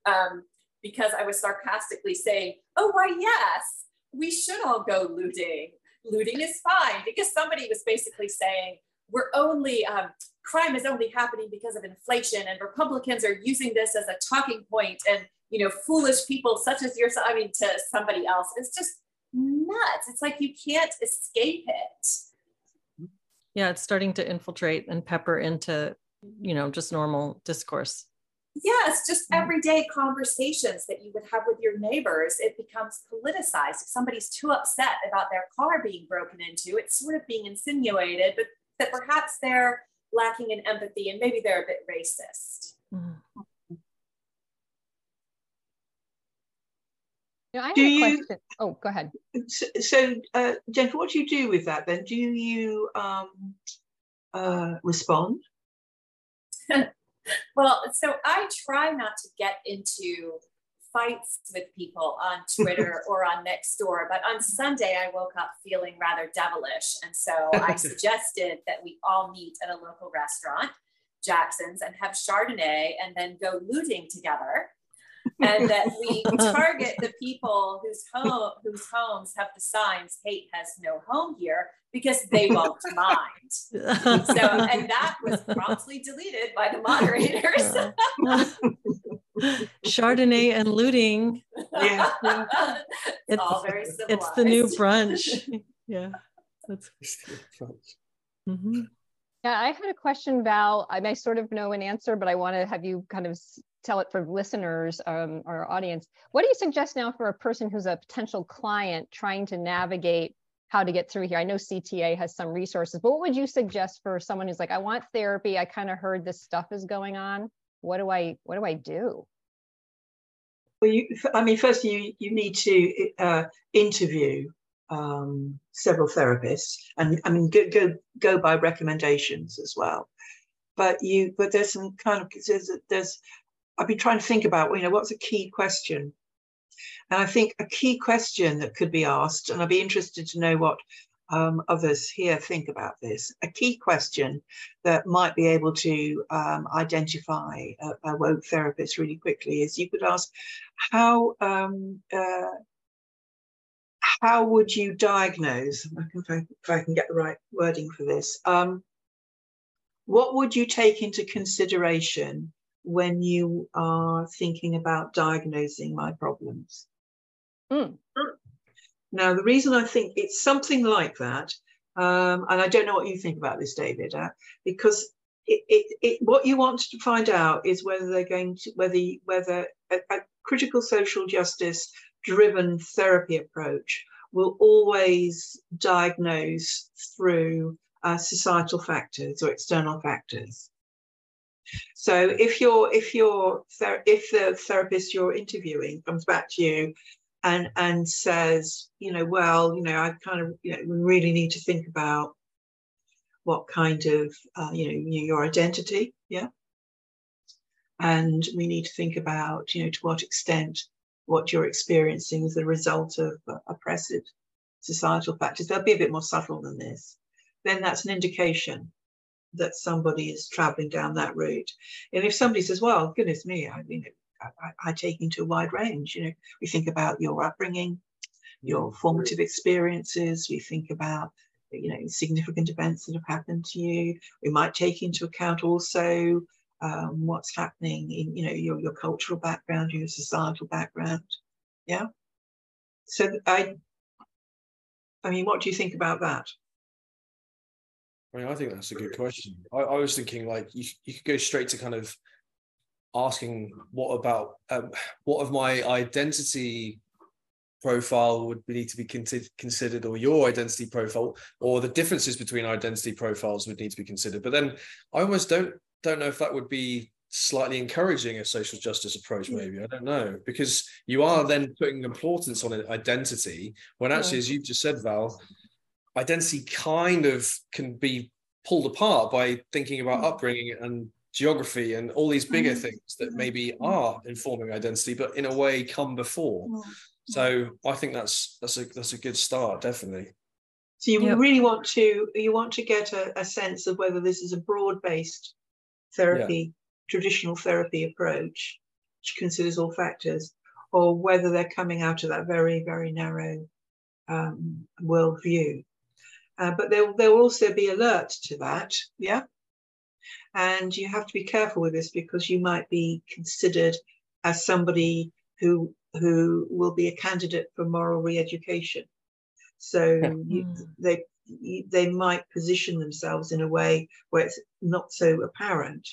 um, because I was sarcastically saying, oh, why, yes, we should all go looting. Looting is fine because somebody was basically saying, we're only, um, crime is only happening because of inflation and Republicans are using this as a talking point and you know, foolish people such as yourself, I mean, to somebody else. It's just nuts. It's like you can't escape it. Yeah, it's starting to infiltrate and pepper into, you know, just normal discourse. Yes, just mm. everyday conversations that you would have with your neighbors. It becomes politicized. If somebody's too upset about their car being broken into, it's sort of being insinuated, but that perhaps they're lacking in empathy and maybe they're a bit racist. Mm-hmm. I have do a question. You, oh, go ahead. So, so uh, Jennifer, what do you do with that then? Do you um, uh, respond? well, so I try not to get into fights with people on Twitter or on Nextdoor, but on Sunday I woke up feeling rather devilish. And so I suggested that we all meet at a local restaurant, Jackson's, and have Chardonnay and then go looting together and that we target the people whose home whose homes have the signs hate has no home here because they won't mind. So, and that was promptly deleted by the moderators. Chardonnay and looting. Yeah. it's, It's, all very it's the new civilized. brunch. Yeah. That's mhm. Yeah, I had a question, Val. I may sort of know an answer, but I want to have you kind of s- tell it for listeners, um, our audience. What do you suggest now for a person who's a potential client trying to navigate how to get through here? I know CTA has some resources, but what would you suggest for someone who's like, I want therapy. I kind of heard this stuff is going on. What do I, what do I do? Well, you, I mean, first you you need to uh, interview um, several therapists, and I mean, go, go go by recommendations as well. But you, but there's some kind of there's there's I've been trying to think about you know what's a key question, and I think a key question that could be asked, and I'd be interested to know what um, others here think about this. A key question that might be able to um, identify a, a woke therapist really quickly is you could ask, how um, uh, how would you diagnose? If I can get the right wording for this. Um, what would you take into consideration when you are thinking about diagnosing my problems? Mm. Now, the reason I think it's something like that, um, and I don't know what you think about this, David, uh, because it, it, it, what you want to find out is whether they're going to whether whether a, a critical social justice driven therapy approach will always diagnose through uh, societal factors or external factors. So if you're if ther- if the therapist you're interviewing comes back to you and and says, you know, well, you know, I kind of, you know, we really need to think about what kind of, uh, you know, your identity, yeah, and we need to think about, you know, to what extent what you're experiencing is the result of oppressive societal factors. They'll be a bit more subtle than this. Then that's an indication that somebody is traveling down that route. And if somebody says, well, goodness me, I mean, I, I take into a wide range. You know, we think about your upbringing, your formative experiences. We think about you know significant events that have happened to you. We might take into account also um, what's happening in you know your your cultural background, your societal background. Yeah. So I, I mean, what do you think about that? I mean, I think that's a good question. I, I was thinking like you, you could go straight to kind of asking what about um, what of my identity profile would need to be considered or your identity profile or the differences between identity profiles would need to be considered. But then i almost don't don't know if that would be slightly encouraging a social justice approach maybe. I don't know because you are then putting importance on identity when actually as you've just said val identity kind of can be pulled apart by thinking about upbringing and geography and all these bigger Mm. things that maybe are informing identity but in a way come before. So i think that's that's a that's a good start definitely. So you Yep. really want to you want to get a, a sense of whether this is a broad-based therapy, traditional therapy approach, which considers all factors, or whether they're coming out of that very, very narrow um, worldview. Uh, but there, there will also be alert to that, yeah. And you have to be careful with this because you might be considered as somebody who who will be a candidate for moral re-education. So you, Mm. they you- they might position themselves in a way where it's not so apparent.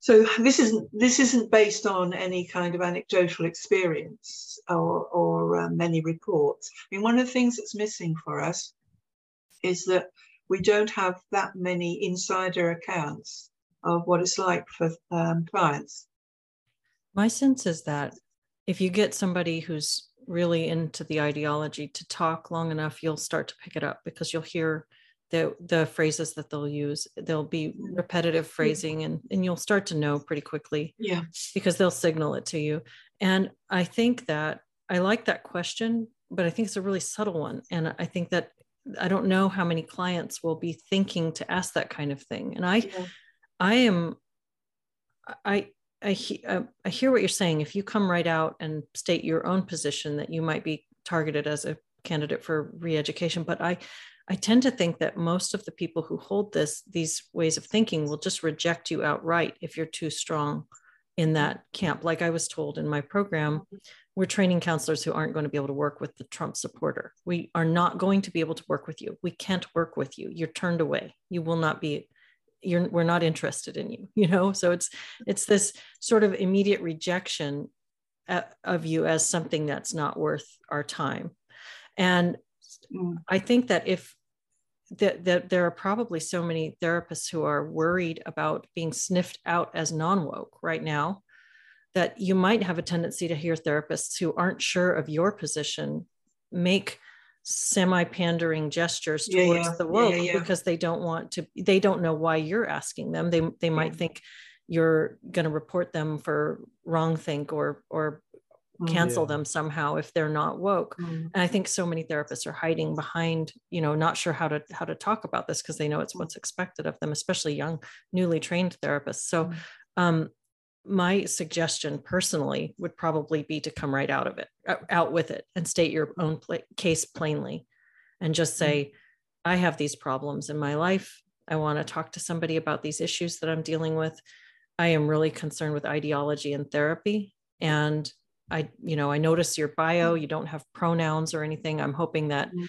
So this isn't this isn't based on any kind of anecdotal experience or or uh, many reports. I mean, one of the things that's missing for us is that we don't have that many insider accounts of what it's like for um, clients. My sense is that if you get somebody who's really into the ideology to talk long enough, you'll start to pick it up because you'll hear the the phrases that they'll use. There'll be repetitive phrasing and, and you'll start to know pretty quickly Yeah. because they'll signal it to you. And I think that I like that question, but I think it's a really subtle one. And I think that I don't know how many clients will be thinking to ask that kind of thing. And I Yeah. I am, I, I, he- uh, I hear what you're saying. If you come right out and state your own position that you might be targeted as a candidate for re-education, but I, I tend to think that most of the people who hold this these ways of thinking will just reject you outright if you're too strong in that camp. Like I was told in my program, we're training counselors who aren't going to be able to work with the Trump supporter. We are not going to be able to work with you. We can't work with you. You're turned away. You will not be you're we're not interested in you, you know? So it's it's this sort of immediate rejection uh, of you as something that's not worth our time. And mm. I think that if that, that there are probably so many therapists who are worried about being sniffed out as non-woke right now that you might have a tendency to hear therapists who aren't sure of your position make semi-pandering gestures towards yeah. the world yeah, because they don't want to they don't know why you're asking them they they might think you're going to report them for wrong think or or mm, cancel them somehow if they're not woke mm. and i think so many therapists are hiding behind you know not sure how to how to talk about this because they know it's what's expected of them especially young newly trained therapists so Mm. um my suggestion personally would probably be to come right out of it out with it and state your own pl- case plainly and just mm-hmm. say i have these problems in my life. I want to talk to somebody about these issues that i'm dealing with. I am really concerned with ideology and therapy and i you know i notice your bio. Mm-hmm. You don't have pronouns or anything. I'm hoping that mm-hmm.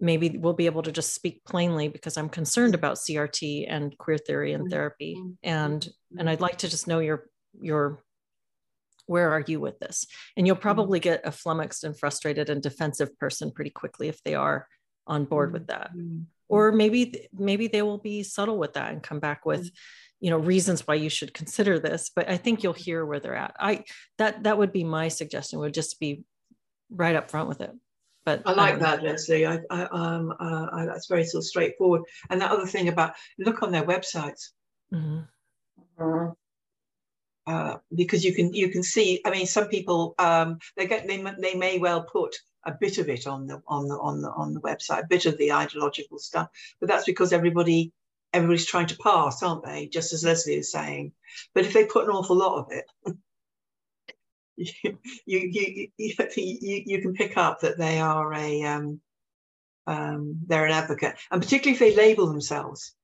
maybe we'll be able to just speak plainly because i'm concerned about crt and queer theory and therapy and and i'd like to just know your your where are you with this and you'll probably get a flummoxed and frustrated and defensive person pretty quickly if they are on board with that or maybe maybe they will be subtle with that and come back with you know reasons why you should consider this but i think you'll hear where they're at i that that would be my suggestion would just be right up front with it but I like that, Leslie. I, I um, uh, I, that's very sort of straightforward. And that other thing about look on their websites. Mm-hmm. Uh, because you can you can see. I mean, some people um, they get they they may well put a bit of it on the on the on the on the website, a bit of the ideological stuff, but that's because everybody everybody's trying to pass, aren't they? Just as Leslie is saying. But if they put an awful lot of it. you, you, you, you, you can pick up that they are a um, um, they're an advocate, and particularly if they label themselves.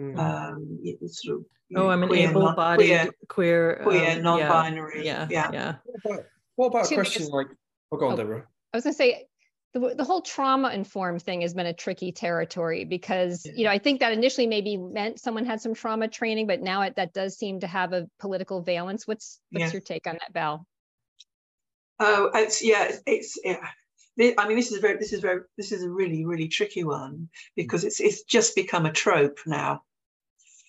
Mm. Um, sort of, oh, I'm an able-bodied queer, queer, queer um, non-binary. Yeah, yeah. yeah. What about, what about a question just- like? Oh, go on, Oh. Deborah. I was going to say the, the whole trauma informed thing has been a tricky territory because you know I think that initially maybe meant someone had some trauma training, but now it, that does seem to have a political valence. What's what's Yeah. your take on that, Val? Oh, it's yeah, it's, it's yeah. I mean, this is very, this is very, this is a really, really tricky one because it's it's just become a trope now.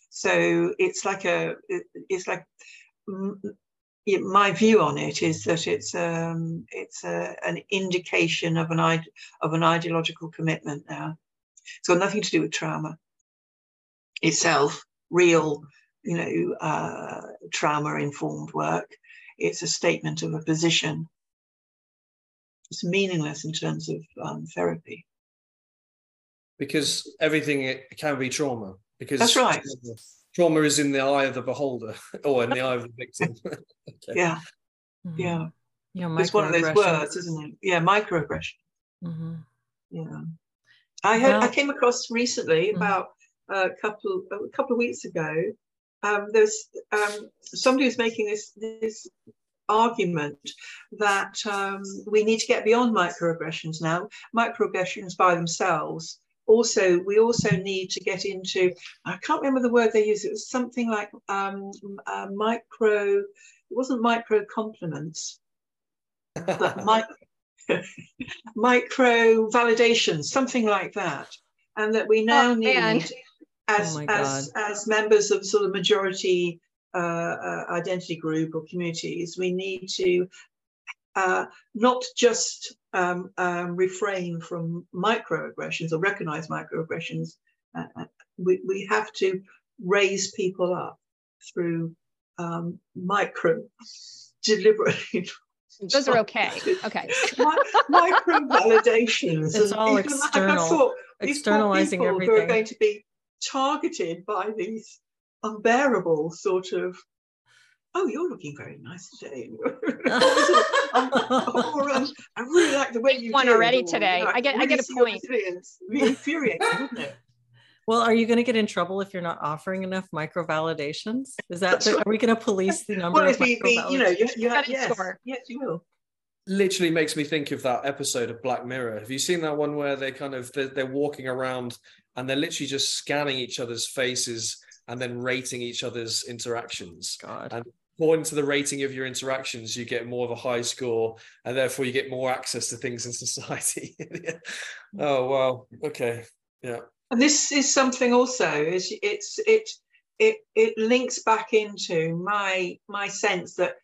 So it's like a, it- it's like, my view on it is that it's um it's a, an indication of an of an ideological commitment now. It's got nothing to do with trauma itself, real, you know, uh, trauma informed work. It's a statement of a position it's meaningless in terms of um, therapy. Because everything it can be trauma. Because That's right. Trauma is in the eye of the beholder or in the eye of the victim. Okay. Yeah, Mhm. yeah. Yeah, It's one of those words, isn't it? Yeah, microaggression. Mhm. Yeah. I had I came across recently Mhm. about a couple a couple of weeks ago. Um, there's um, somebody was making this this argument that um, we need to get beyond microaggressions now. Microaggressions by themselves. Also, we also need to get into. I can't remember the word they used. It was something like um, uh, micro. It wasn't micro compliments, but mic- micro validation, something like that, and that we now Oh, man. need, as Oh as as members of sort of majority uh, uh, identity group or communities, we need to uh, not just um, um, refrain from microaggressions or recognize microaggressions. Uh, uh, we we have to raise people up through um, micro deliberate Those are okay. Okay. micro validations. It's all Even like I thought, these externalizing people Who are going to be targeted by these unbearable sort of oh, you're looking very nice today. or, um, I really like the way you one already or, today. you know, I get, I really get a point. resilience. Really infuriating, wouldn't it? Well, are you going to get in trouble if you're not offering enough micro validations? Is that the, are we going to police the number Well, of micro we, you know, you, you have, yes, score. yes, you will. literally makes me think of that episode of Black Mirror. Have you seen that one where they kind of they're, they're walking around and they're literally just scanning each other's faces and then rating each other's interactions? God. And according to the rating of your interactions, you get more of a high score, and therefore you get more access to things in society. oh wow. Okay. Yeah. And this is something also is it's it it it links back into my my sense that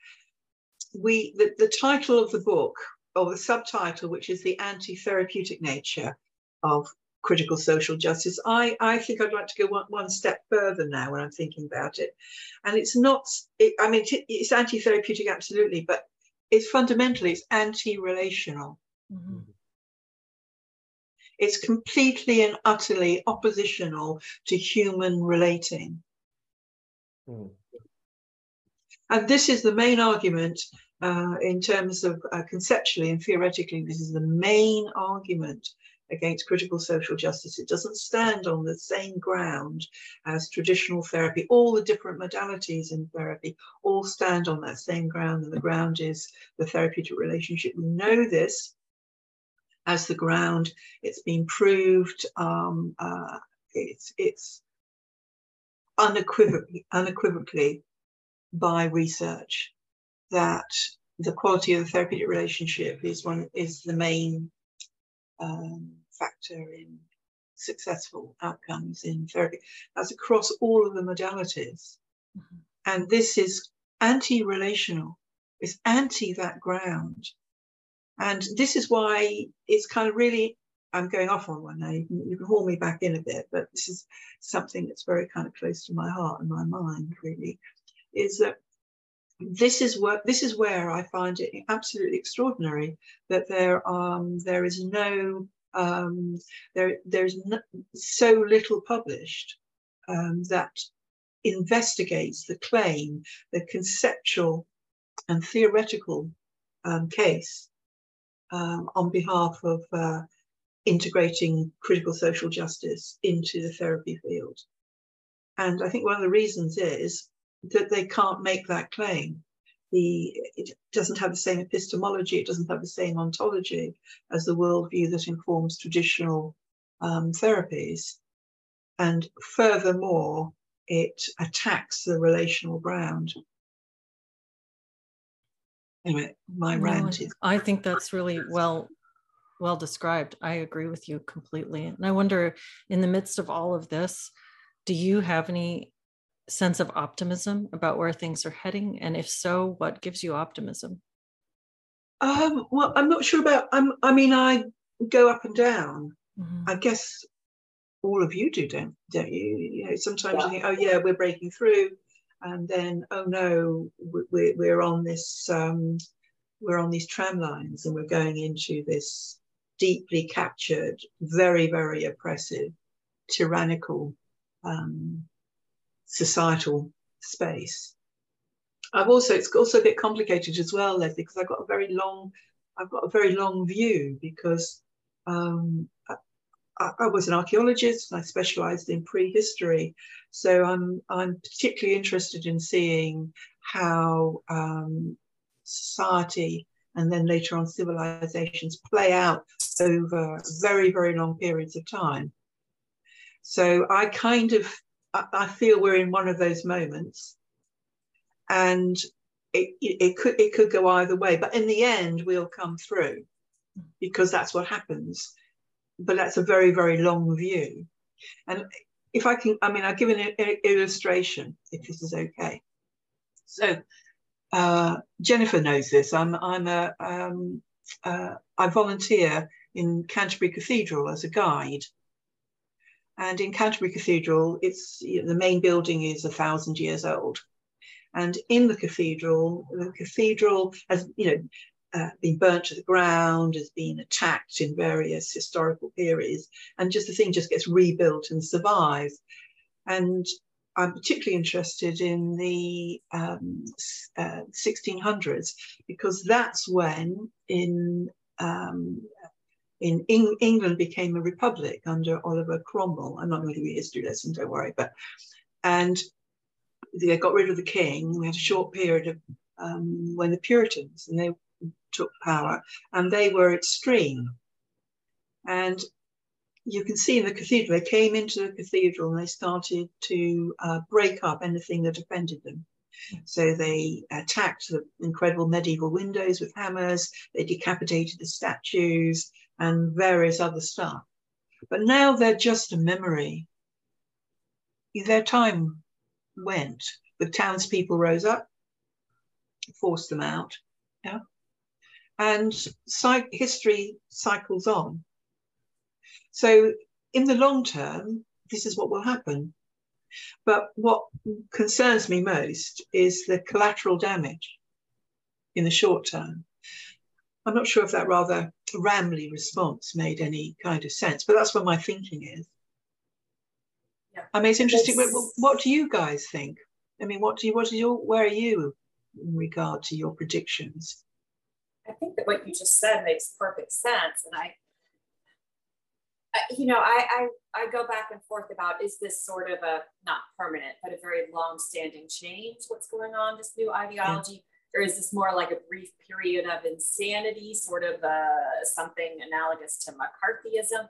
we the, the title of the book or the subtitle, which is the anti-therapeutic nature of critical social justice. I, I think I'd like to go one, one step further now when I'm thinking about it. And it's not, it, I mean, it's anti-therapeutic, absolutely, but it's fundamentally, it's anti-relational. Mhm. It's completely and utterly oppositional to human relating. Mm. And this is the main argument uh, in terms of uh, conceptually and theoretically, this is the main argument against critical social justice. It doesn't stand on the same ground as traditional therapy. All the different modalities in therapy all stand on that same ground, and the ground is the therapeutic relationship. We know this as the ground. It's been proved. Um, uh, it's it's unequivocally unequivocally by research that the quality of the therapeutic relationship is one is the main um, factor in successful outcomes in therapy. That's across all of the modalities. Mhm. And this is anti-relational. It's anti that ground. And this is why it's kind of really, I'm going off on one now, you can, you can haul me back in a bit, but this is something that's very kind of close to my heart and my mind, really, is that this is where this is where I find it absolutely extraordinary that there um there is no um there there's no, so little published um, that investigates the claim, the conceptual and theoretical um, case um, on behalf of uh, integrating critical social justice into the therapy field. And I think one of the reasons is that they can't make that claim. The, it doesn't have the same epistemology, it doesn't have the same ontology as the worldview that informs traditional um, therapies. And furthermore, it attacks the relational ground. Anyway, my No, rant I- is I think that's really well well described. I agree with you completely. And I wonder in the midst of all of this, do you have any sense of optimism about where things are heading? And if so, what gives you optimism? Um, well, I'm not sure about. I'm, I mean, I go up and down. Mhm. I guess all of you do, don't don't you? You know, sometimes you think, oh yeah, we're breaking through, and then oh no, we- we're we're on this um, we're on these tram lines, and we're going into this deeply captured, very very oppressive, tyrannical um, societal space. I've also it's also a bit complicated as well, Leslie, because I've got a very long I've got a very long view because um, I, I was an archaeologist and I specialised in prehistory, so I'm I'm particularly interested in seeing how um, society and then later on civilizations play out over very very long periods of time. So I kind of I, feel we're in one of those moments. And it, it, could it could go either way but in the end we'll come through because that's what happens. But that's a very very long view. And if i can i mean i'll give an i- illustration if this is okay. So uh, jennifer knows this. I'm i'm a um, uh, i volunteer in canterbury cathedral as a guide and in canterbury cathedral it's you know, the main building is a thousand years old and in the cathedral, the cathedral has, you know, uh, been burnt to the ground, has been attacked in various historical periods, and just the thing just gets rebuilt and survives. And I'm particularly interested in the um, uh, 1600s because that's when in um, in Eng England became a republic under Oliver Cromwell. I'm not going to give you history lesson, don't worry. But and they got rid of the king. We had a short period of um, when the Puritans and they took power, and they were extreme. And you can see in the cathedral, they came into the cathedral and they started to uh, break up anything that offended them. So they attacked the incredible medieval windows with hammers, they decapitated the statues and various other stuff. But now they're just a memory. Their time went. The townspeople rose up, forced them out. Yeah. And history cycles on. So in the long term, this is what will happen. But what concerns me most is the collateral damage in the short term. I'm not sure if that rather rambly response made any kind of sense, but that's what my thinking is. Yeah. I mean, it's interesting. It's... What, what do you guys think? I mean, what do you, what is your, where are you in regard to your predictions? I think that what you just said makes perfect sense. And I, you know, I, I, I go back and forth about is this sort of a not permanent, but a very long-standing change? What's going on? This new ideology, yeah. Or is this more like a brief period of insanity, sort of uh, something analogous to McCarthyism?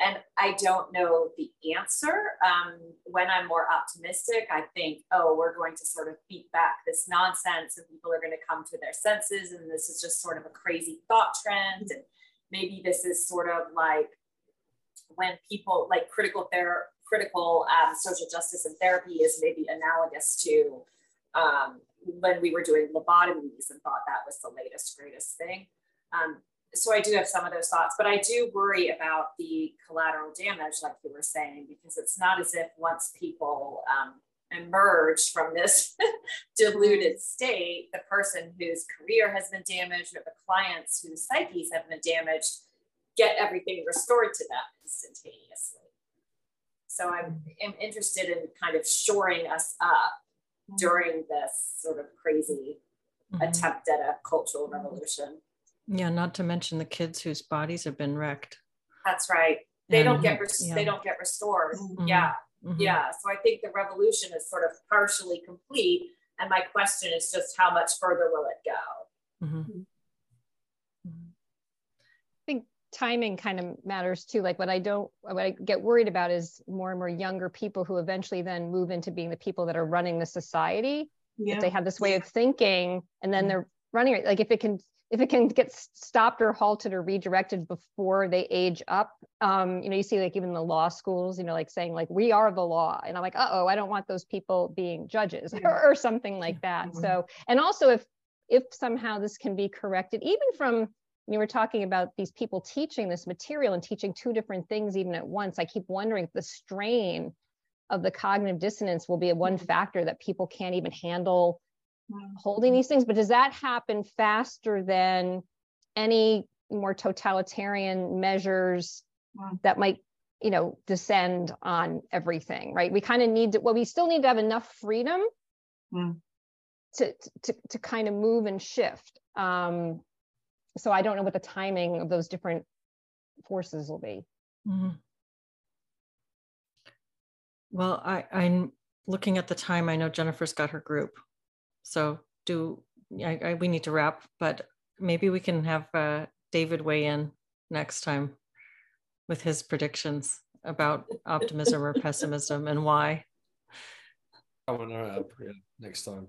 And I don't know the answer. Um, when I'm more optimistic, I think, oh, we're going to sort of beat back this nonsense, and people are going to come to their senses, and this is just sort of a crazy thought trend, and maybe this is sort of like when people like critical therapy, critical um, social justice and therapy is maybe analogous to um, when we were doing lobotomies and thought that was the latest, greatest thing. Um, so I do have some of those thoughts, but I do worry about the collateral damage, like you were saying, because it's not as if once people um, emerge from this deluded state, the person whose career has been damaged or the clients whose psyches have been damaged get everything restored to them instantaneously. So I'm, I'm interested in kind of shoring us up. During this sort of crazy mm-hmm. attempt at a cultural revolution. Yeah, not to mention the kids whose bodies have been wrecked. That's right. They and, don't get res- yeah. they don't get restored. Mm-hmm. Yeah. Mm-hmm. Yeah. So I think the revolution is sort of partially complete. And my question is just how much further will it go? Mm-hmm timing kind of matters too. Like what I don't, what I get worried about is more and more younger people who eventually then move into being the people that are running the society. Yeah. If they have this way of thinking and then they're running it, like if it can, if it can get stopped or halted or redirected before they age up, um, you know, you see like even the law schools, you know, like saying like we are the law, and I'm like, uh oh, I don't want those people being judges yeah. or, or, something like that. Mm-hmm. So, and also if if somehow this can be corrected, even from you were talking about these people teaching this material and teaching two different things even at once. I keep wondering if the strain of the cognitive dissonance will be a one mm-hmm. factor that people can't even handle holding these things. But does that happen faster than any more totalitarian measures that might you know descend on everything right we kind of need to well we still need to have enough freedom mm. to, to to kind of move and shift um so I don't know what the timing of those different forces will be. Mm-hmm. Well, I, I'm looking at the time. I know Jennifer's got her group, so do I, I, we need to wrap? But maybe we can have uh, David weigh in next time with his predictions about optimism or pessimism and why. Coming up next time.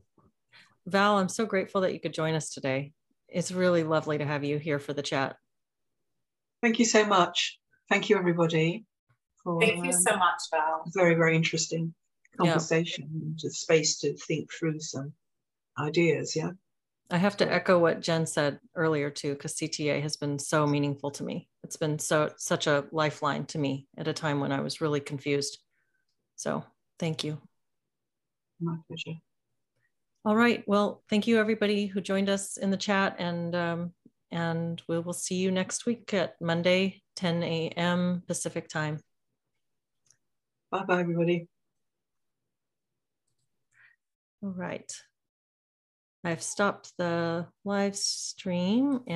Val, I'm so grateful that you could join us today it's really lovely to have you here for the chat. Thank you so much. Thank you, everybody. For, Thank you um, so much, Val. Very, very interesting conversation, yeah. just space to think through some ideas. Yeah. I have to echo what Jen said earlier too, because CTA has been so meaningful to me. It's been so such a lifeline to me at a time when I was really confused. So thank you. My pleasure. All right. Well, thank you everybody who joined us in the chat and um, and we will see you next week at Monday, 10 a.m. Pacific time. Bye bye, everybody. All right. I've stopped the live stream and